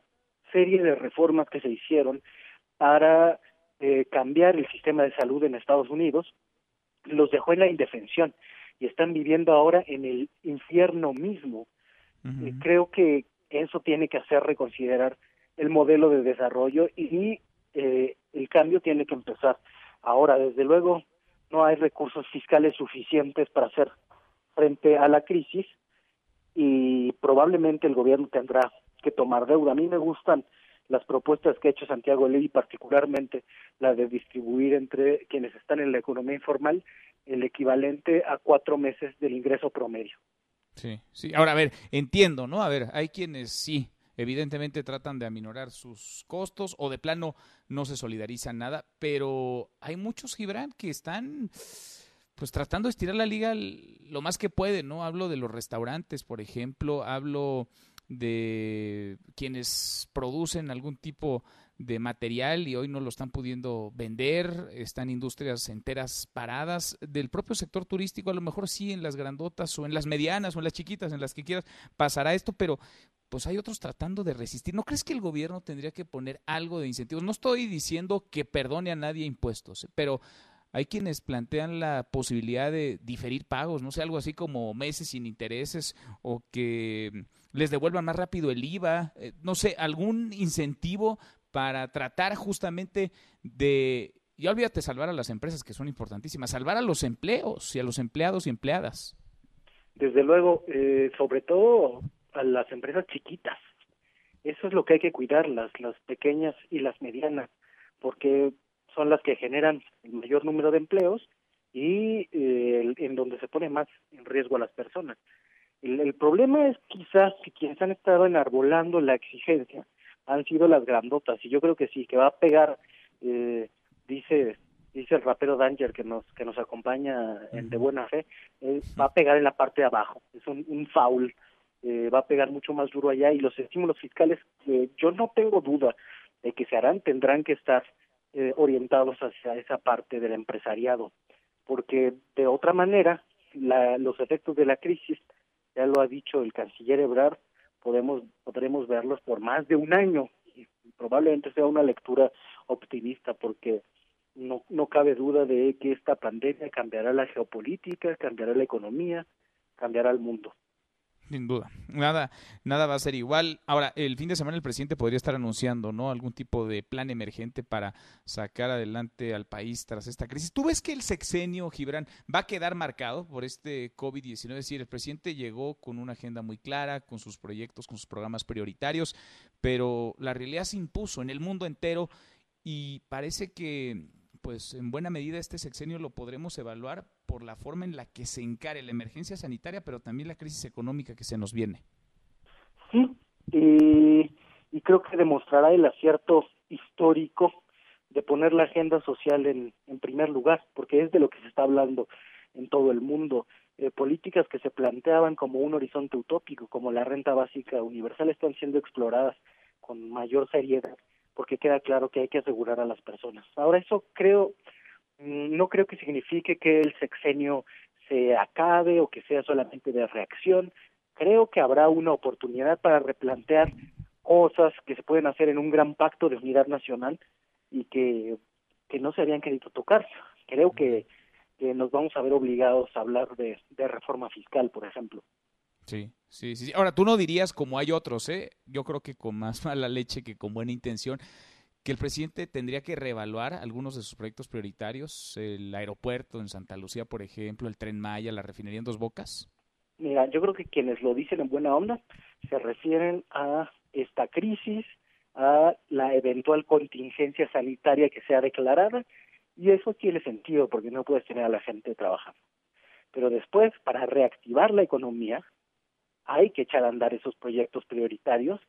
serie de reformas que se hicieron para eh, cambiar el sistema de salud en Estados Unidos los dejó en la indefensión y están viviendo ahora en el infierno mismo. Creo que eso tiene que hacer reconsiderar el modelo de desarrollo y eh, el cambio tiene que empezar ahora. Desde luego, no hay recursos fiscales suficientes para hacer frente a la crisis y probablemente el gobierno tendrá que tomar deuda. A mí me gustan las propuestas que ha hecho Santiago Ley, particularmente la de distribuir entre quienes están en la economía informal el equivalente a cuatro meses del ingreso promedio. Sí, sí. Ahora, a ver, entiendo, ¿no? A ver, hay quienes sí, evidentemente tratan de aminorar sus costos o de plano no se solidarizan nada, pero hay muchos, Gibran, que están pues tratando de estirar la liga lo más que pueden, ¿no? Hablo de los restaurantes, por ejemplo, hablo de quienes producen algún tipo de material y hoy no lo están pudiendo vender, están industrias enteras paradas del propio sector turístico, a lo mejor sí en las grandotas o en las medianas o en las chiquitas, en las que quieras, pasará esto, pero pues hay otros tratando de resistir. ¿No crees que el gobierno tendría que poner algo de incentivos? No estoy diciendo que perdone a nadie impuestos, pero hay quienes plantean la posibilidad de diferir pagos, no sé, algo así como meses sin intereses o que les devuelvan más rápido el IVA, eh, no sé, algún incentivo para tratar justamente de, y olvídate salvar a las empresas que son importantísimas, salvar a los empleos y a los empleados y empleadas. Desde luego, eh, sobre todo a las empresas chiquitas. Eso es lo que hay que cuidar, las, las pequeñas y las medianas, porque son las que generan el mayor número de empleos y eh, en donde se pone más en riesgo a las personas. El, el problema es quizás que quienes han estado enarbolando la exigencia han sido las grandotas y yo creo que sí que va a pegar eh, dice dice el rapero Danger que nos que nos acompaña en de buena fe eh, va a pegar en la parte de abajo es un, un foul eh, va a pegar mucho más duro allá y los estímulos fiscales yo no tengo duda de que se harán tendrán que estar eh, orientados hacia esa parte del empresariado porque de otra manera la, los efectos de la crisis ya lo ha dicho el canciller Ebrard podemos podremos verlos por más de un año y probablemente sea una lectura optimista porque no no cabe duda de que esta pandemia cambiará la geopolítica, cambiará la economía, cambiará el mundo. Sin duda, nada, nada va a ser igual. Ahora, el fin de semana el presidente podría estar anunciando, ¿no? Algún tipo de plan emergente para sacar adelante al país tras esta crisis. ¿Tú ves que el sexenio, Gibran, va a quedar marcado por este COVID-19? Es decir, el presidente llegó con una agenda muy clara, con sus proyectos, con sus programas prioritarios, pero la realidad se impuso en el mundo entero y parece que pues en buena medida este sexenio lo podremos evaluar por la forma en la que se encare la emergencia sanitaria, pero también la crisis económica que se nos viene. Sí, y, y creo que demostrará el acierto histórico de poner la agenda social en, en primer lugar, porque es de lo que se está hablando en todo el mundo. Eh, políticas que se planteaban como un horizonte utópico, como la renta básica universal, están siendo exploradas con mayor seriedad porque queda claro que hay que asegurar a las personas. Ahora eso creo, mm, no creo que signifique que el sexenio se acabe o que sea solamente de reacción. Creo que habrá una oportunidad para replantear cosas que se pueden hacer en un gran pacto de unidad nacional y que, que no se habían querido tocar. Creo que, que nos vamos a ver obligados a hablar de, de reforma fiscal, por ejemplo. Sí, sí, sí. Ahora, tú no dirías como hay otros, ¿eh? Yo creo que con más mala leche que con buena intención, que el presidente tendría que reevaluar algunos de sus proyectos prioritarios, el aeropuerto en Santa Lucía, por ejemplo, el tren Maya, la refinería en Dos Bocas. Mira, yo creo que quienes lo dicen en buena onda se refieren a esta crisis, a la eventual contingencia sanitaria que sea declarada, y eso tiene sentido porque no puedes tener a la gente trabajando. Pero después, para reactivar la economía, hay que echar a andar esos proyectos prioritarios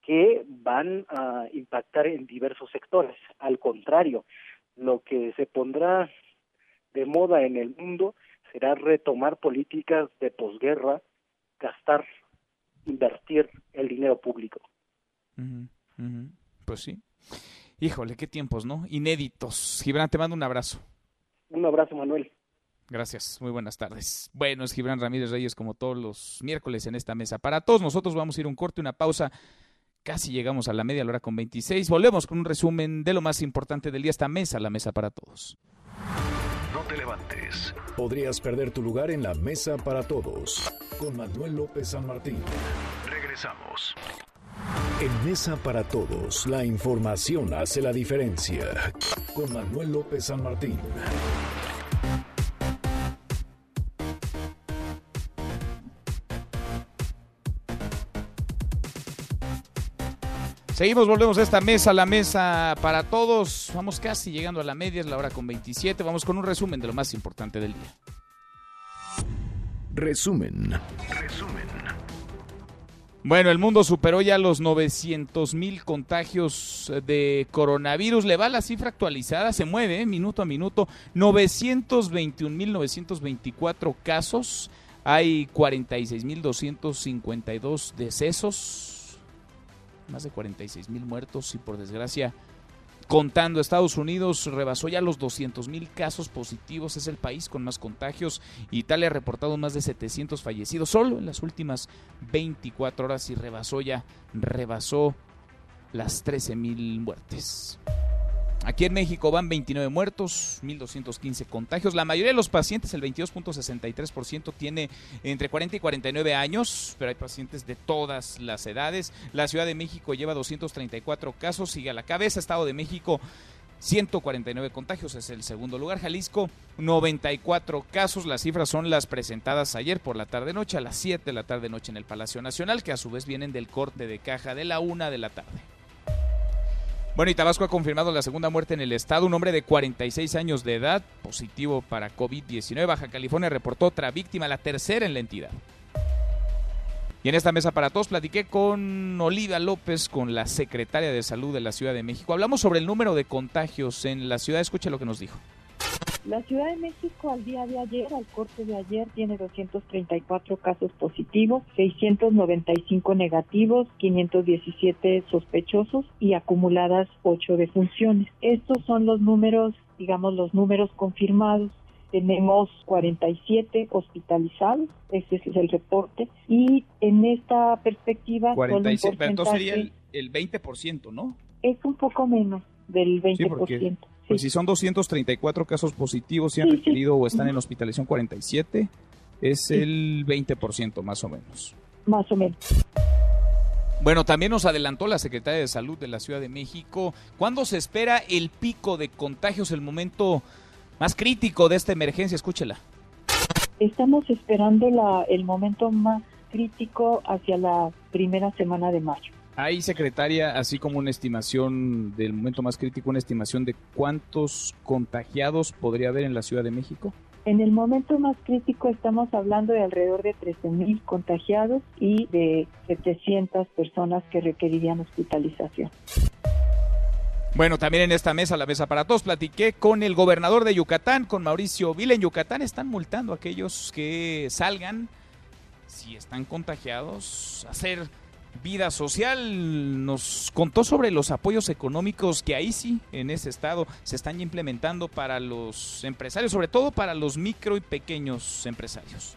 que van a impactar en diversos sectores. Al contrario, lo que se pondrá de moda en el mundo será retomar políticas de posguerra, gastar, invertir el dinero público. Pues sí. Híjole, qué tiempos, ¿no? Inéditos. Gibran, te mando un abrazo. Un abrazo, Manuel. Gracias, muy buenas tardes. Bueno, es Gibran Ramírez Reyes como todos los miércoles en esta mesa. Para todos nosotros vamos a ir un corte, una pausa. Casi llegamos a la media, la hora con 26. Volvemos con un resumen de lo más importante del día. Esta mesa, la mesa para todos. No te levantes. Podrías perder tu lugar en la mesa para todos. Con Manuel López San Martín. Regresamos. En Mesa para Todos, la información hace la diferencia. Con Manuel López San Martín. Seguimos, volvemos a esta mesa, la mesa para todos. Vamos casi llegando a la media, es la hora con 27. Vamos con un resumen de lo más importante del día. Resumen. Resumen. Bueno, el mundo superó ya los 900 mil contagios de coronavirus. Le va la cifra actualizada, se mueve ¿eh? minuto a minuto. 921 mil 924 casos. Hay 46 mil 252 decesos más de 46 mil muertos y por desgracia contando Estados Unidos rebasó ya los 200 mil casos positivos, es el país con más contagios. Italia ha reportado más de 700 fallecidos solo en las últimas 24 horas y rebasó ya, rebasó las 13 mil muertes. Aquí en México van 29 muertos, 1.215 contagios. La mayoría de los pacientes, el 22.63%, tiene entre 40 y 49 años, pero hay pacientes de todas las edades. La Ciudad de México lleva 234 casos, sigue a la cabeza. Estado de México 149 contagios, es el segundo lugar. Jalisco, 94 casos. Las cifras son las presentadas ayer por la tarde-noche a las 7 de la tarde-noche en el Palacio Nacional, que a su vez vienen del corte de caja de la 1 de la tarde. Bueno, y Tabasco ha confirmado la segunda muerte en el estado. Un hombre de 46 años de edad, positivo para COVID-19. Baja California reportó otra víctima, la tercera en la entidad. Y en esta mesa para todos platiqué con Olivia López, con la secretaria de Salud de la Ciudad de México. Hablamos sobre el número de contagios en la ciudad. Escuche lo que nos dijo. La Ciudad de México al día de ayer, al corte de ayer, tiene 234 casos positivos, 695 negativos, 517 sospechosos y acumuladas 8 defunciones. Estos son los números, digamos, los números confirmados. Tenemos 47 hospitalizados, ese es el reporte, y en esta perspectiva... 47, pero entonces sería el, el 20%, ¿no? Es un poco menos del 20%. Sí, porque... Pues si son 234 casos positivos y han requerido o están en hospitalización 47, es el 20% más o menos. Más o menos. Bueno, también nos adelantó la Secretaria de Salud de la Ciudad de México. ¿Cuándo se espera el pico de contagios, el momento más crítico de esta emergencia? Escúchela. Estamos esperando la, el momento más crítico hacia la primera semana de mayo. ¿Hay, secretaria, así como una estimación del momento más crítico, una estimación de cuántos contagiados podría haber en la Ciudad de México? En el momento más crítico estamos hablando de alrededor de 13.000 contagiados y de 700 personas que requerirían hospitalización. Bueno, también en esta mesa, la mesa para todos, platiqué con el gobernador de Yucatán, con Mauricio Vila. En Yucatán están multando a aquellos que salgan, si están contagiados, a hacer vida social. Nos contó sobre los apoyos económicos que ahí sí, en ese estado, se están implementando para los empresarios, sobre todo para los micro y pequeños empresarios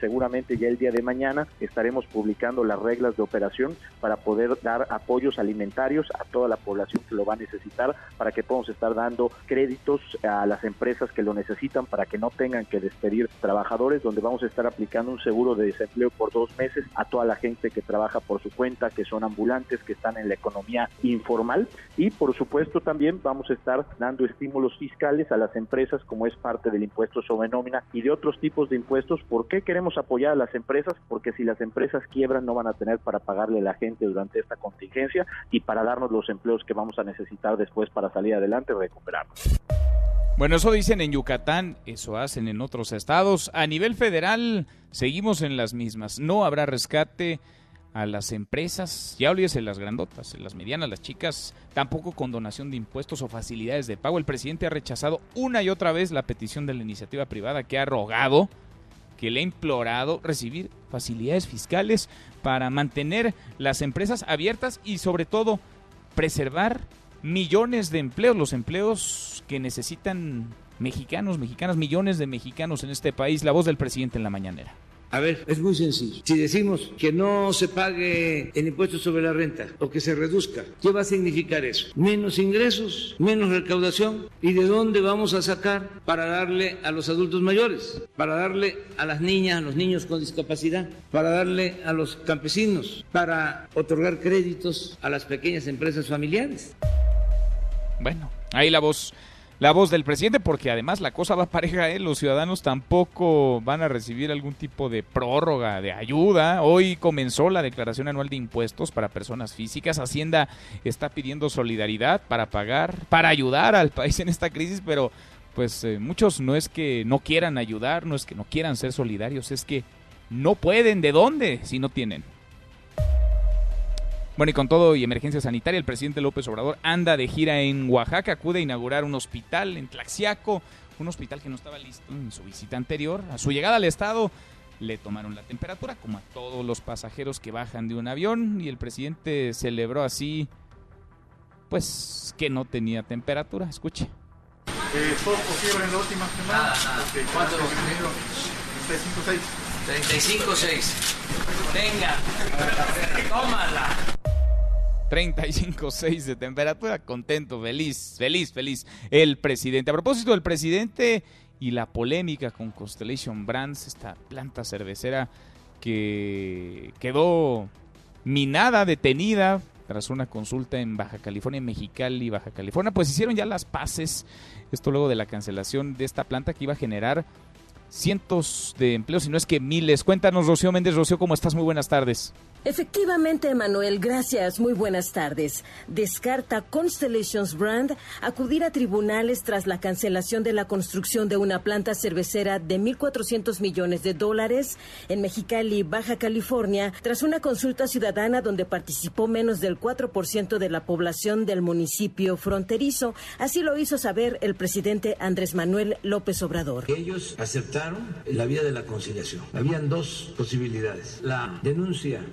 seguramente ya el día de mañana estaremos publicando las reglas de operación para poder dar apoyos alimentarios a toda la población que lo va a necesitar, para que podamos estar dando créditos a las empresas que lo necesitan para que no tengan que despedir trabajadores, donde vamos a estar aplicando un seguro de desempleo por dos meses a toda la gente que trabaja por su cuenta, que son ambulantes, que están en la economía informal y por supuesto también vamos a estar dando estímulos fiscales a las empresas como es parte del impuesto sobre nómina y de otros tipos de impuestos. ¿Por qué queremos apoyar a las empresas? Porque si las empresas quiebran no van a tener para pagarle a la gente durante esta contingencia y para darnos los empleos que vamos a necesitar después para salir adelante y recuperarnos. Bueno, eso dicen en Yucatán, eso hacen en otros estados. A nivel federal, seguimos en las mismas. No habrá rescate a las empresas, ya olvídese las grandotas, las medianas, las chicas, tampoco con donación de impuestos o facilidades de pago. El presidente ha rechazado una y otra vez la petición de la iniciativa privada que ha rogado, que le ha implorado recibir facilidades fiscales para mantener las empresas abiertas y sobre todo preservar millones de empleos, los empleos que necesitan mexicanos, mexicanas, millones de mexicanos en este país. La voz del presidente en la mañanera. A ver, es muy sencillo. Si decimos que no se pague el impuesto sobre la renta o que se reduzca, ¿qué va a significar eso? Menos ingresos, menos recaudación. ¿Y de dónde vamos a sacar para darle a los adultos mayores? Para darle a las niñas, a los niños con discapacidad, para darle a los campesinos, para otorgar créditos a las pequeñas empresas familiares. Bueno, ahí la voz la voz del presidente, porque además la cosa va pareja, ¿eh? los ciudadanos tampoco van a recibir algún tipo de prórroga, de ayuda. Hoy comenzó la declaración anual de impuestos para personas físicas. Hacienda está pidiendo solidaridad para pagar, para ayudar al país en esta crisis, pero pues eh, muchos no es que no quieran ayudar, no es que no quieran ser solidarios, es que no pueden. ¿De dónde si no tienen? Bueno, y con todo y emergencia sanitaria, el presidente López Obrador anda de gira en Oaxaca, acude a inaugurar un hospital en Tlaxiaco, un hospital que no estaba listo en su visita anterior. A su llegada al estado le tomaron la temperatura, como a todos los pasajeros que bajan de un avión, y el presidente celebró así, pues, que no tenía temperatura. Escuche. Eh, ¿Todos pusieron en la última semana? Nada, nada. Okay, ¿Cuánto? 35, 35-6. Venga, tómala. 35.6 de temperatura, contento, feliz, feliz, feliz el presidente. A propósito del presidente y la polémica con Constellation Brands, esta planta cervecera que quedó minada, detenida tras una consulta en Baja California, Mexicali, Baja California, pues hicieron ya las paces, esto luego de la cancelación de esta planta que iba a generar cientos de empleos, si no es que miles. Cuéntanos, Rocío Méndez. Rocío, ¿cómo estás? Muy buenas tardes. Efectivamente, Manuel, gracias. Muy buenas tardes. Descarta Constellations Brand acudir a tribunales tras la cancelación de la construcción de una planta cervecera de 1.400 millones de dólares en Mexicali, Baja California, tras una consulta ciudadana donde participó menos del 4% de la población del municipio fronterizo. Así lo hizo saber el presidente Andrés Manuel López Obrador. Ellos aceptaron la vía de la conciliación. Habían dos posibilidades. La denuncia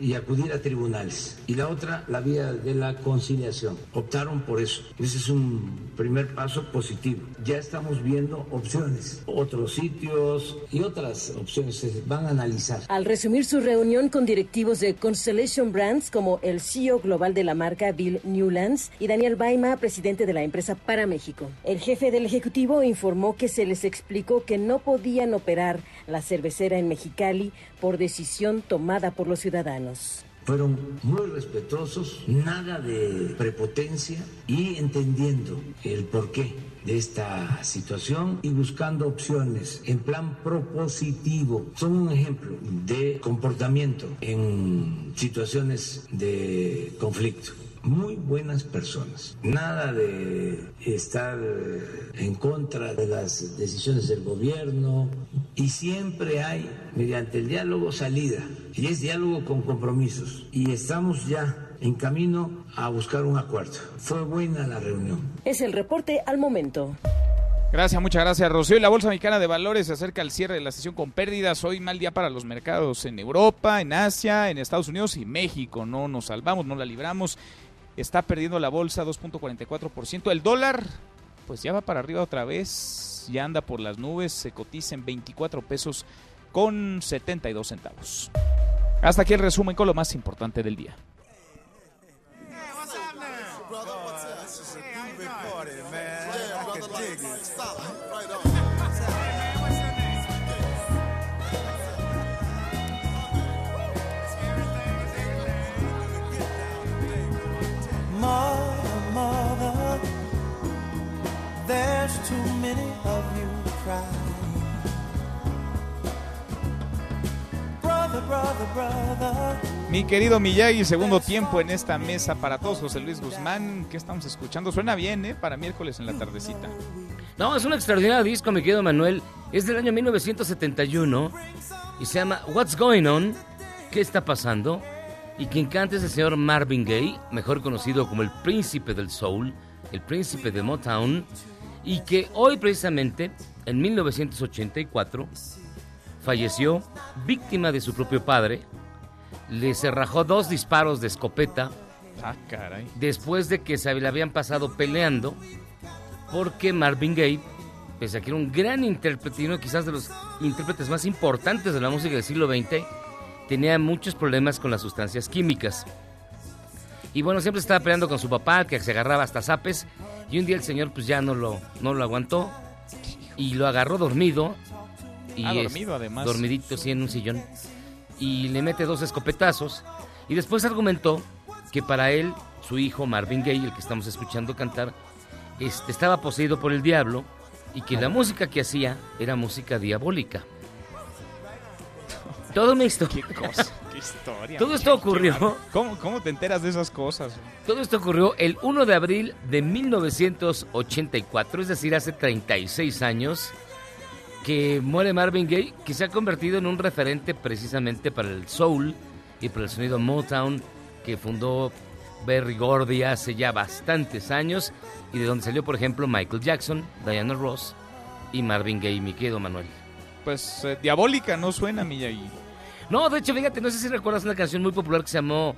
y acudir a tribunales. Y la otra, la vía de la conciliación. Optaron por eso. Ese es un primer paso positivo. Ya estamos viendo opciones, otros sitios y otras opciones se van a analizar. Al resumir su reunión con directivos de Constellation Brands como el CEO global de la marca Bill Newlands y Daniel Baima, presidente de la empresa para México. El jefe del Ejecutivo informó que se les explicó que no podían operar la cervecera en Mexicali por decisión tomada por los ciudadanos. Fueron muy respetuosos, nada de prepotencia y entendiendo el porqué de esta situación y buscando opciones en plan propositivo. Son un ejemplo de comportamiento en situaciones de conflicto muy buenas personas. Nada de estar en contra de las decisiones del gobierno y siempre hay, mediante el diálogo, salida. Y es diálogo con compromisos. Y estamos ya en camino a buscar un acuerdo. Fue buena la reunión. Es el reporte al momento. Gracias, muchas gracias, Rocío. Y la Bolsa Mexicana de Valores se acerca al cierre de la sesión con pérdidas. Hoy mal día para los mercados en Europa, en Asia, en Estados Unidos y México. No nos salvamos, no la libramos. Está perdiendo la bolsa 2.44%. El dólar, pues ya va para arriba otra vez. Ya anda por las nubes. Se cotiza en 24 pesos con 72 centavos. Hasta aquí el resumen con lo más importante del día. Mother, mother, there's too many of you crying. Brother, brother, brother. Mi querido Miyagi, segundo tiempo en esta mesa para todos. José Luis Guzmán, ¿qué estamos escuchando? Suena bien, ¿eh? Para miércoles en la tardecita. No, es un extraordinario disco, mi querido Manuel. Es del año 1971 y se llama What's Going On. qué está pasando y quien canta es el señor Marvin Gaye, mejor conocido como el príncipe del soul, el príncipe de Motown, y que hoy precisamente, en 1984, falleció víctima de su propio padre, le cerrajó dos disparos de escopeta Ah, caray. después de que se le habían pasado peleando, porque Marvin Gaye, pese a que era un gran intérprete y uno quizás de los intérpretes más importantes de la música del siglo XX, tenía muchos problemas con las sustancias químicas. Y bueno, siempre estaba peleando con su papá, que se agarraba hasta zapes, y un día el señor pues ya no lo, no lo aguantó y lo agarró dormido. Y Ah, dormido, además. Dormidito, sí, en un sillón. Y le mete dos escopetazos. Y después argumentó que para él, su hijo Marvin Gaye, el que estamos escuchando cantar, este, estaba poseído por el diablo y que la música que hacía era música diabólica. Todo una historia. Qué cosa, qué historia. Todo esto ocurrió. ¿Cómo, ¿Cómo te enteras de esas cosas? Todo esto ocurrió el 1 de abril de 1984, es decir, hace 36 años, que muere Marvin Gaye, que se ha convertido en un referente precisamente para el soul y para el sonido Motown, que fundó Berry Gordy hace ya bastantes años, y de donde salió, por ejemplo, Michael Jackson, Diana Ross y Marvin Gaye, mi querido Manuel. Pues eh, diabólica no suena, Miyagi. No, de hecho, fíjate, no sé si recuerdas una canción muy popular que se llamó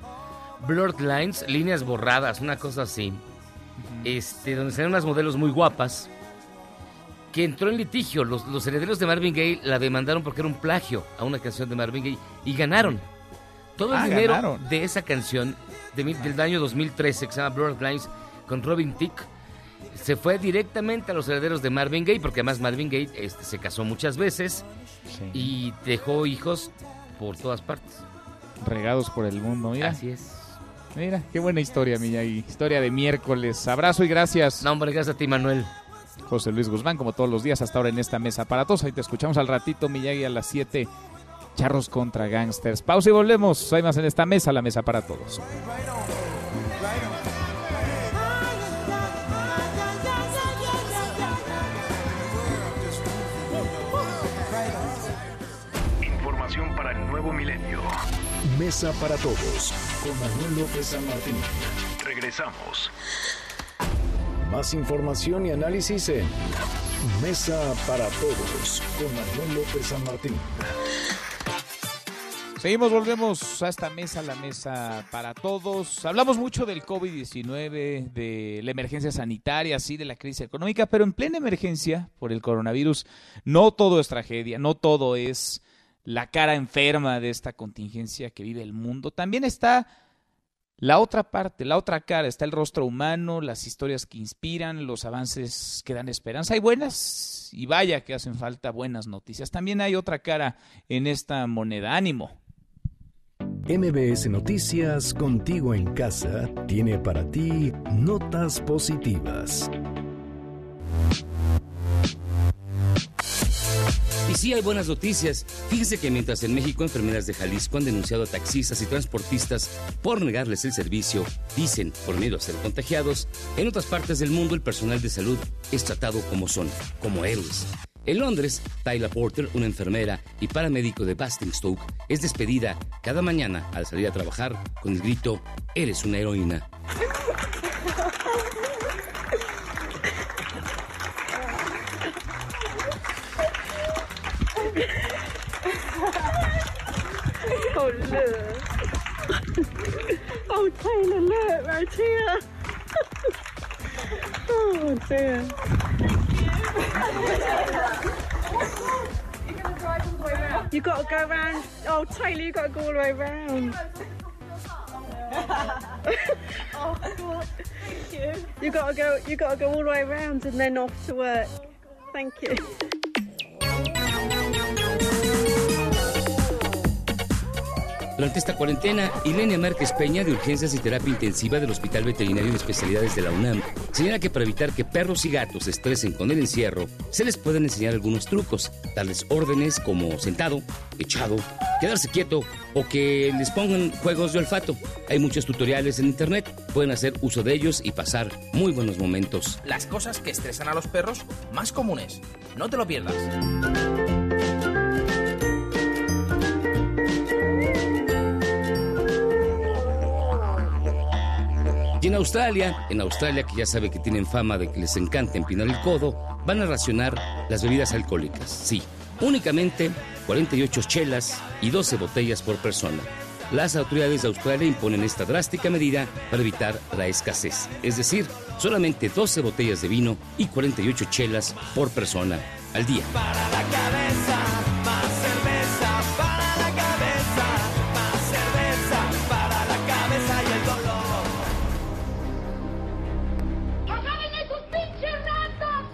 Blurred Lines, líneas borradas, una cosa así. Este, donde salían unas modelos muy guapas. Que entró en litigio. Los, los herederos de Marvin Gaye la demandaron porque era un plagio a una canción de Marvin Gaye y ganaron. Todo el Ah, dinero ganaron. de esa canción de del año 2013 que se llama Blurred Lines con Robin Thicke se fue directamente a los herederos de Marvin Gaye porque además Marvin Gaye este, se casó muchas veces y dejó hijos por todas partes. Regados por el mundo, mira. Así es. Mira, qué buena historia, Miyagi. Historia de miércoles. Abrazo y gracias. No, hombre, gracias a ti, Manuel. José Luis Guzmán, como todos los días hasta ahora en esta mesa para todos. Ahí te escuchamos al ratito, Miyagi, a las 7. Charros contra Gangsters. Pausa y volvemos. Hay más en esta mesa, la mesa para todos. Nuevo milenio. Mesa para todos con Manuel López San Martín. Regresamos. Más información y análisis en Mesa para todos con Manuel López San Martín. Seguimos, volvemos a esta mesa, la mesa para todos. Hablamos mucho del COVID-19, de la emergencia sanitaria, sí, de la crisis económica, pero en plena emergencia por el coronavirus, no todo es tragedia, no todo es la cara enferma de esta contingencia que vive el mundo. También está la otra parte, la otra cara, está el rostro humano, las historias que inspiran, los avances que dan esperanza. Hay buenas y vaya que hacen falta buenas noticias. También hay otra cara en esta moneda. Ánimo. MBS Noticias, contigo en casa, tiene para ti notas positivas. Y sí hay buenas noticias. Fíjese que mientras en México enfermeras de Jalisco han denunciado a taxistas y transportistas por negarles el servicio, dicen por miedo a ser contagiados, en otras partes del mundo el personal de salud es tratado como son, como héroes. En Londres, Tyler Porter, una enfermera y paramédico de Basingstoke, es despedida cada mañana al salir a trabajar con el grito Eres una heroína. oh, taylor, you've gotta go round. Oh, Taylor, you gotta go all the way round. oh, God. Thank you. You gotta go. You gotta go all the way round and then off to work. Thank you. Durante esta cuarentena, Ilenia Márquez Peña, de Urgencias y Terapia Intensiva del Hospital Veterinario de Especialidades de la UNAM, señala que para evitar que perros y gatos se estresen con el encierro, se les pueden enseñar algunos trucos, darles órdenes como sentado, echado, quedarse quieto o que les pongan juegos de olfato. Hay muchos tutoriales en internet, pueden hacer uso de ellos y pasar muy buenos momentos. Las cosas que estresan a los perros más comunes. No te lo pierdas. En Australia, en Australia que ya sabe que tienen fama de que les encanta empinar el codo, van a racionar las bebidas alcohólicas. Sí, únicamente 48 chelas y 12 botellas por persona. Las autoridades de Australia imponen esta drástica medida para evitar la escasez, es decir, solamente 12 botellas de vino y 48 chelas por persona al día.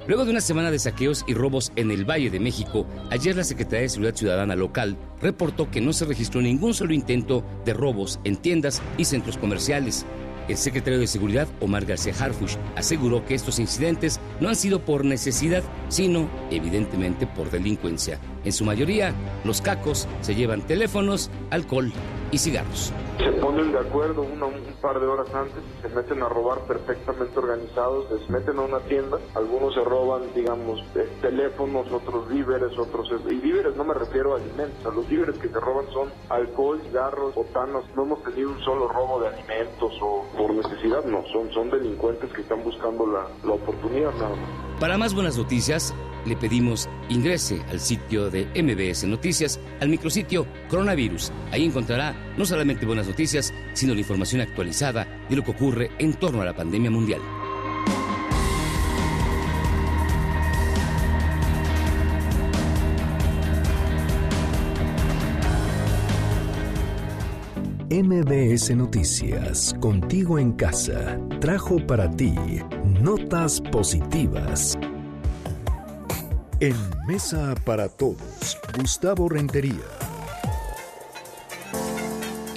Luego de una semana de saqueos y robos en el Valle de México, ayer la Secretaría de Seguridad Ciudadana local reportó que no se registró ningún solo intento de robos en tiendas y centros comerciales. El secretario de Seguridad, Omar García Harfush, aseguró que estos incidentes no han sido por necesidad, sino evidentemente por delincuencia. En su mayoría, los cacos se llevan teléfonos, alcohol y cigarros. Se ponen de acuerdo un par de horas antes, se meten a robar perfectamente organizados, se meten a una tienda, algunos se roban, digamos, eh, teléfonos, otros víveres, otros... Y víveres no me refiero a alimentos, a los víveres que se roban son alcohol, cigarros, botanas, no hemos tenido un solo robo de alimentos o por necesidad, no, son, son delincuentes que están buscando la, la oportunidad nada más. Para más buenas noticias, le pedimos ingrese al sitio de MBS Noticias, al micrositio Coronavirus. Ahí encontrará no solamente buenas noticias, sino la información actualizada de lo que ocurre en torno a la pandemia mundial. MBS Noticias, contigo en casa, trajo para ti notas positivas. En Mesa para Todos, Gustavo Rentería.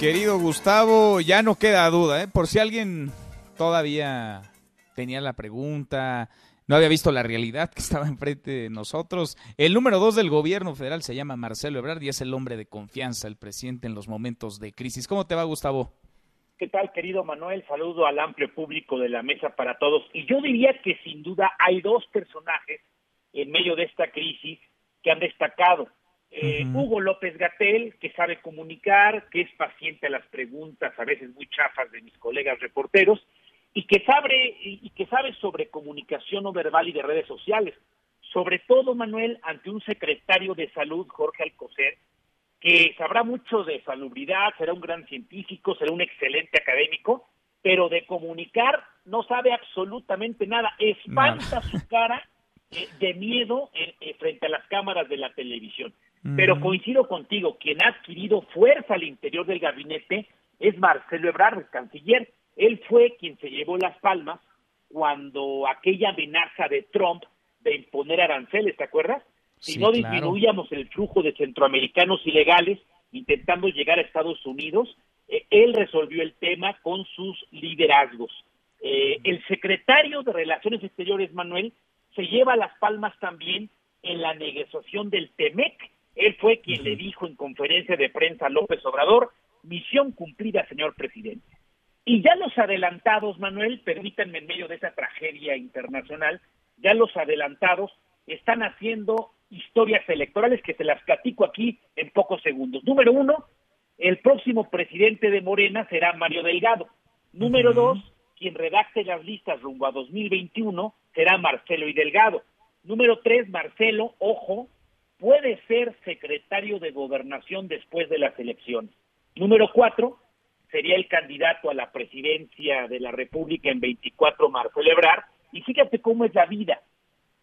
Querido Gustavo, ya no queda duda, ¿eh? por si alguien todavía tenía la pregunta, no había visto la realidad que estaba enfrente de nosotros. El número dos del gobierno federal se llama Marcelo Ebrard y es el hombre de confianza, el presidente en los momentos de crisis. ¿Cómo te va, Gustavo? ¿Qué tal, querido Manuel? Saludo al amplio público de la Mesa para Todos. Y yo diría que sin duda hay dos personajes en medio de esta crisis que han destacado. Eh, Hugo López Gatel, que sabe comunicar, que es paciente a las preguntas, a veces muy chafas de mis colegas reporteros, y que sabe, y que sabe sobre comunicación no verbal y de redes sociales. Sobre todo, Manuel, ante un secretario de salud, Jorge Alcocer, que sabrá mucho de salubridad, será un gran científico, será un excelente académico, pero de comunicar no sabe absolutamente nada. Espanta su cara eh, de miedo eh, frente a las cámaras de la televisión. Pero coincido contigo, quien ha adquirido fuerza al interior del gabinete es Marcelo Ebrard, el canciller. Él fue quien se llevó las palmas cuando aquella amenaza de Trump de imponer aranceles, ¿te acuerdas? Si Sí, no claro. disminuíamos el flujo de centroamericanos ilegales intentando llegar a Estados Unidos, eh, él resolvió el tema con sus liderazgos. Eh, el secretario de Relaciones Exteriores, Manuel, se lleva las palmas también en la negociación del TEMEC. Él fue quien le dijo en conferencia de prensa a López Obrador, misión cumplida, señor presidente. Y ya los adelantados, Manuel, permítanme en medio de esa tragedia internacional, ya los adelantados están haciendo historias electorales que te las platico aquí en pocos segundos. Número uno, el próximo presidente de Morena será Mario Delgado. Número dos, quien redacte las listas rumbo a 2021 será Marcelo y Delgado. Número tres, Marcelo, ojo, puede ser secretario de gobernación después de las elecciones. Número cuatro, sería el candidato a la presidencia de la República en 24, Marcelo Ebrard. Y fíjate cómo es la vida.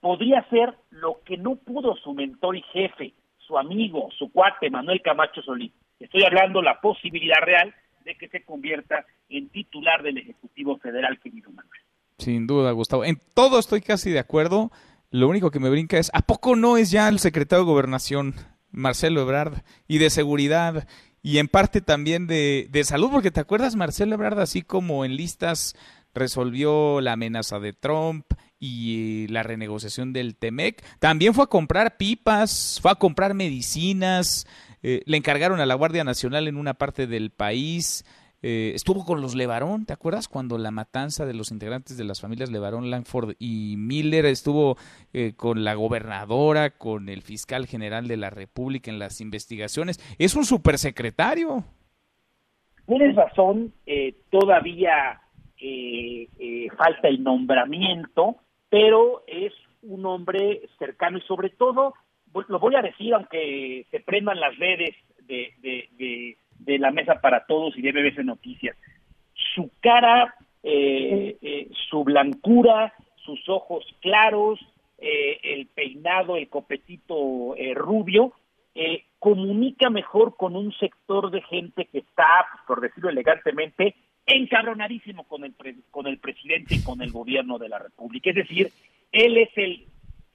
Podría ser lo que no pudo su mentor y jefe, su amigo, su cuate, Manuel Camacho Solís. Estoy hablando la posibilidad real de que se convierta en titular del Ejecutivo Federal, querido Manuel. Sin duda, Gustavo. En todo estoy casi de acuerdo. Lo único que me brinca es, ¿a poco no es ya el secretario de Gobernación, Marcelo Ebrard, y de Seguridad, y en parte también de, de Salud? Porque te acuerdas, Marcelo Ebrard, así como en listas resolvió la amenaza de Trump y la renegociación del TEMEC, también fue a comprar pipas, fue a comprar medicinas, eh, le encargaron a la Guardia Nacional en una parte del país. Eh, estuvo con los Levarón, ¿te acuerdas? Cuando la matanza de los integrantes de las familias Levarón, Langford y Miller estuvo eh, con la gobernadora, con el fiscal general de la República en las investigaciones. Es un supersecretario. Tienes razón, eh, todavía eh, eh, falta el nombramiento, pero es un hombre cercano y sobre todo, lo voy a decir aunque se prendan las redes de, de, de, la mesa para todos y de BBC Noticias, su cara, eh, su blancura, sus ojos claros, el peinado, el copetito rubio, comunica mejor con un sector de gente que está, por decirlo elegantemente, encabronadísimo con el, con el presidente y con el gobierno de la República. Es decir, él es el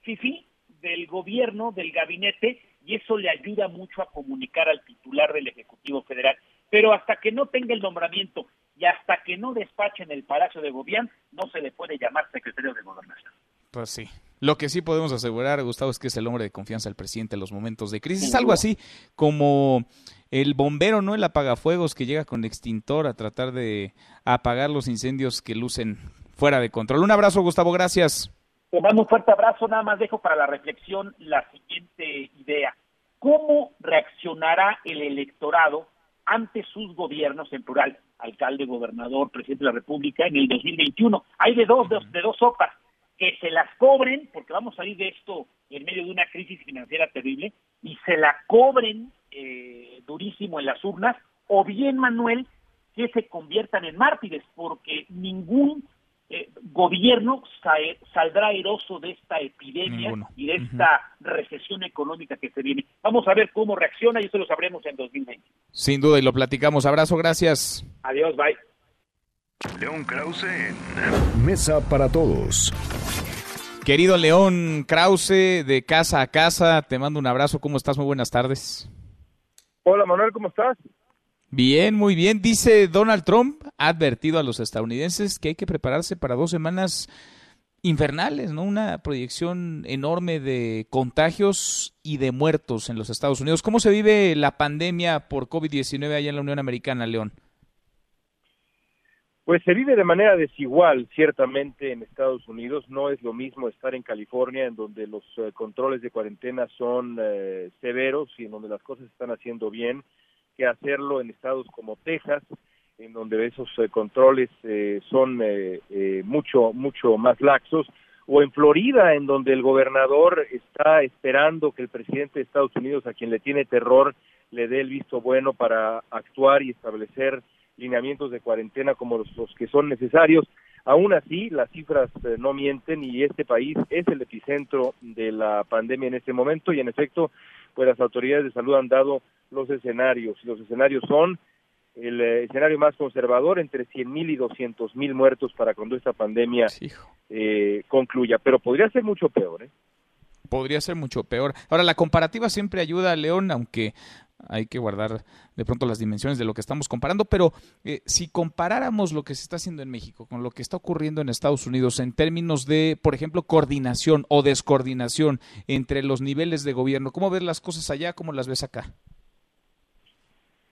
fifi del gobierno, del gabinete, y eso le ayuda mucho a comunicar al titular del Ejecutivo Federal. Pero hasta que no tenga el nombramiento y hasta que no despache en el Palacio de Gobierno, no se le puede llamar secretario de Gobernación. Pues sí. Lo que sí podemos asegurar, Gustavo, es que es el hombre de confianza del presidente en los momentos de crisis. Es algo así como el bombero, ¿no? El apagafuegos que llega con extintor a tratar de apagar los incendios que lucen fuera de control. Un abrazo, Gustavo, gracias. Te mando un fuerte abrazo, nada más dejo para la reflexión la siguiente idea. ¿Cómo reaccionará el electorado ante sus gobiernos en plural, alcalde, gobernador, presidente de la República, en el 2021? Hay de dos, de, de dos sopas que se las cobren, porque vamos a salir de esto en medio de una crisis financiera terrible, y se la cobren eh, durísimo en las urnas, o bien, Manuel, que se conviertan en mártires, porque ningún eh, gobierno saldrá eroso de esta epidemia y de esta recesión económica que se viene. Vamos a ver cómo reacciona y eso lo sabremos en 2020. Sin duda, y lo platicamos. Abrazo, gracias. Adiós, bye. León Krause en Mesa para Todos. Querido León Krause, de casa a casa, te mando un abrazo. ¿Cómo estás? Muy buenas tardes. Hola Manuel, ¿cómo estás? Bien, muy bien. Dice Donald Trump, ha advertido a los estadounidenses que hay que prepararse para dos semanas infernales, ¿no? Una proyección enorme de contagios y de muertos en los Estados Unidos. ¿Cómo se vive la pandemia por COVID-19 allá en la Unión Americana, León? Pues se vive de manera desigual, ciertamente, en Estados Unidos. No es lo mismo estar en California, en donde los eh, controles de cuarentena son eh, severos y en donde las cosas están haciendo bien, que hacerlo en estados como Texas, en donde esos eh, controles son mucho, mucho más laxos, o en Florida, en donde el gobernador está esperando que el presidente de Estados Unidos, a quien le tiene terror, le dé el visto bueno para actuar y establecer lineamientos de cuarentena como los, que son necesarios. Aún así, las cifras eh, no mienten y este país es el epicentro de la pandemia en este momento y en efecto, pues las autoridades de salud han dado los escenarios y los escenarios son el eh, escenario más conservador entre 100 mil y 200 mil muertos para cuando esta pandemia eh, concluya, pero podría ser mucho peor. ¿eh? Podría ser mucho peor. Ahora, la comparativa siempre ayuda a León, aunque hay que guardar de pronto las dimensiones de lo que estamos comparando, pero eh, si comparáramos lo que se está haciendo en México con lo que está ocurriendo en Estados Unidos en términos de, por ejemplo, coordinación o descoordinación entre los niveles de gobierno, ¿cómo ves las cosas allá? ¿Cómo las ves acá?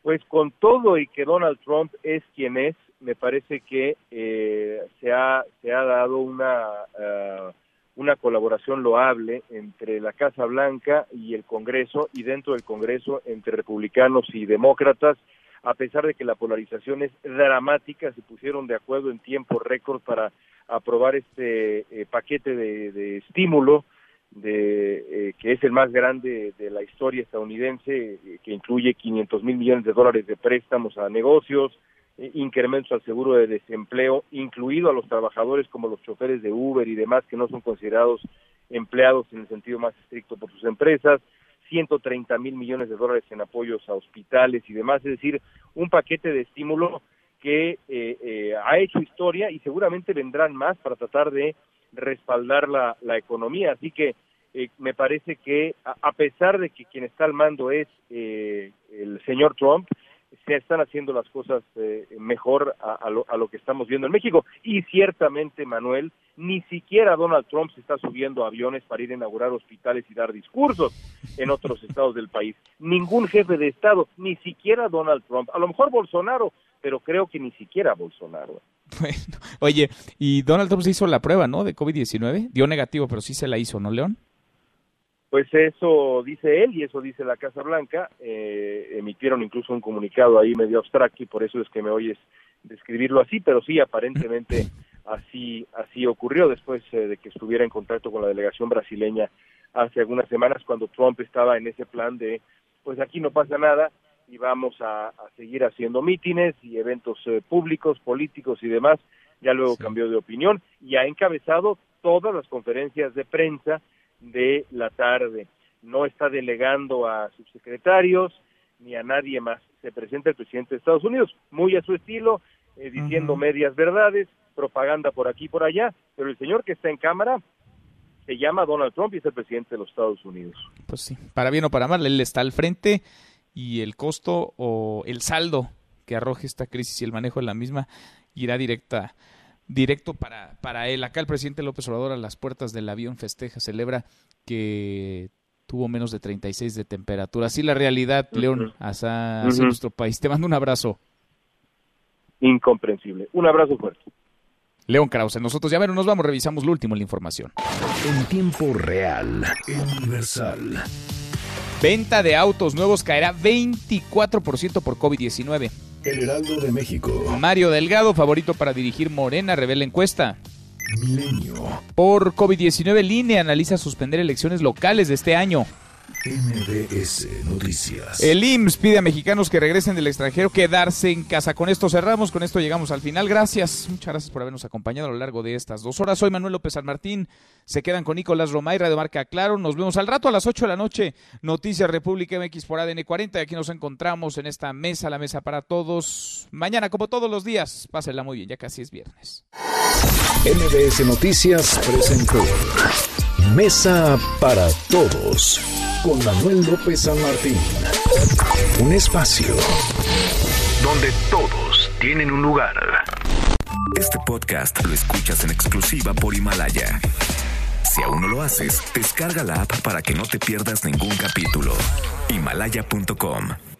Pues con todo y que Donald Trump es quien es, me parece que eh, se, ha, se ha dado una... Ah, una colaboración loable entre la Casa Blanca y el Congreso y dentro del Congreso entre republicanos y demócratas, a pesar de que la polarización es dramática, se pusieron de acuerdo en tiempo récord para aprobar este eh, paquete de, estímulo de, eh, que es el más grande de la historia estadounidense, eh, que incluye 500 mil millones de dólares de préstamos a negocios, incrementos al seguro de desempleo, incluido a los trabajadores como los choferes de Uber y demás que no son considerados empleados en el sentido más estricto por sus empresas, 130 mil millones de dólares en apoyos a hospitales y demás, es decir, un paquete de estímulo que eh, eh, ha hecho historia y seguramente vendrán más para tratar de respaldar la, la economía. Así que me parece que a, pesar de que quien está al mando es el señor Trump, se están haciendo las cosas eh, mejor a, lo, a, lo, que estamos viendo en México. Y ciertamente, Manuel, ni siquiera Donald Trump se está subiendo a aviones para ir a inaugurar hospitales y dar discursos en otros estados del país. Ningún jefe de Estado, ni siquiera Donald Trump. A lo mejor Bolsonaro, pero creo que ni siquiera Bolsonaro. Bueno, oye, y Donald Trump se hizo la prueba, ¿no? De COVID-19. Dio negativo, pero sí se la hizo, ¿no, León? Pues eso dice él y eso dice la Casa Blanca. Eh, emitieron incluso un comunicado ahí medio abstracto y por eso es que me oyes describirlo así, pero sí, aparentemente así, así ocurrió después eh, de que estuviera en contacto con la delegación brasileña hace algunas semanas cuando Trump estaba en ese plan de, pues aquí no pasa nada y vamos a, a seguir haciendo mítines y eventos eh, públicos, políticos y demás. Ya luego cambió de opinión y ha encabezado todas las conferencias de prensa de la tarde. No está delegando a subsecretarios ni a nadie más. Se presenta el presidente de Estados Unidos, muy a su estilo, eh, diciendo medias verdades, propaganda por aquí y por allá, pero el señor que está en cámara se llama Donald Trump y es el presidente de los Estados Unidos. Pues sí, para bien o para mal, él está al frente y el costo o el saldo que arroje esta crisis y el manejo de la misma irá directa directo para, para él. Acá el presidente López Obrador a las puertas del avión festeja, celebra que tuvo menos de 36 de temperatura. Así la realidad, León, hacia, hacia nuestro país. Te mando un abrazo. Incomprensible. Un abrazo fuerte. León Krause, nosotros ya bueno, nos vamos, revisamos lo último en la información. En tiempo real, universal. Venta de autos nuevos caerá 24% por COVID-19. El Heraldo de México. Mario Delgado, favorito para dirigir Morena, revela encuesta. Milenio. Por COVID-19, el INE analiza suspender elecciones locales de este año. MBS Noticias. El IMSS pide a mexicanos que regresen del extranjero quedarse en casa. Con esto cerramos, con esto llegamos al final. Gracias, muchas gracias por habernos acompañado a lo largo de estas dos horas. Soy Manuel López San Martín. Se quedan con Nicolás Romay, Radio Marca Claro. Nos vemos al rato a las 8 de la noche. Noticias República MX por ADN 40. Y aquí nos encontramos en esta mesa, la mesa para todos. Mañana, como todos los días, pásenla muy bien, ya casi es viernes. MBS Noticias presentó Mesa para Todos con Manuel López San Martín. Un espacio donde todos tienen un lugar. Este podcast lo escuchas en exclusiva por Himalaya. Si aún no lo haces, descarga la app para que no te pierdas ningún capítulo. Himalaya.com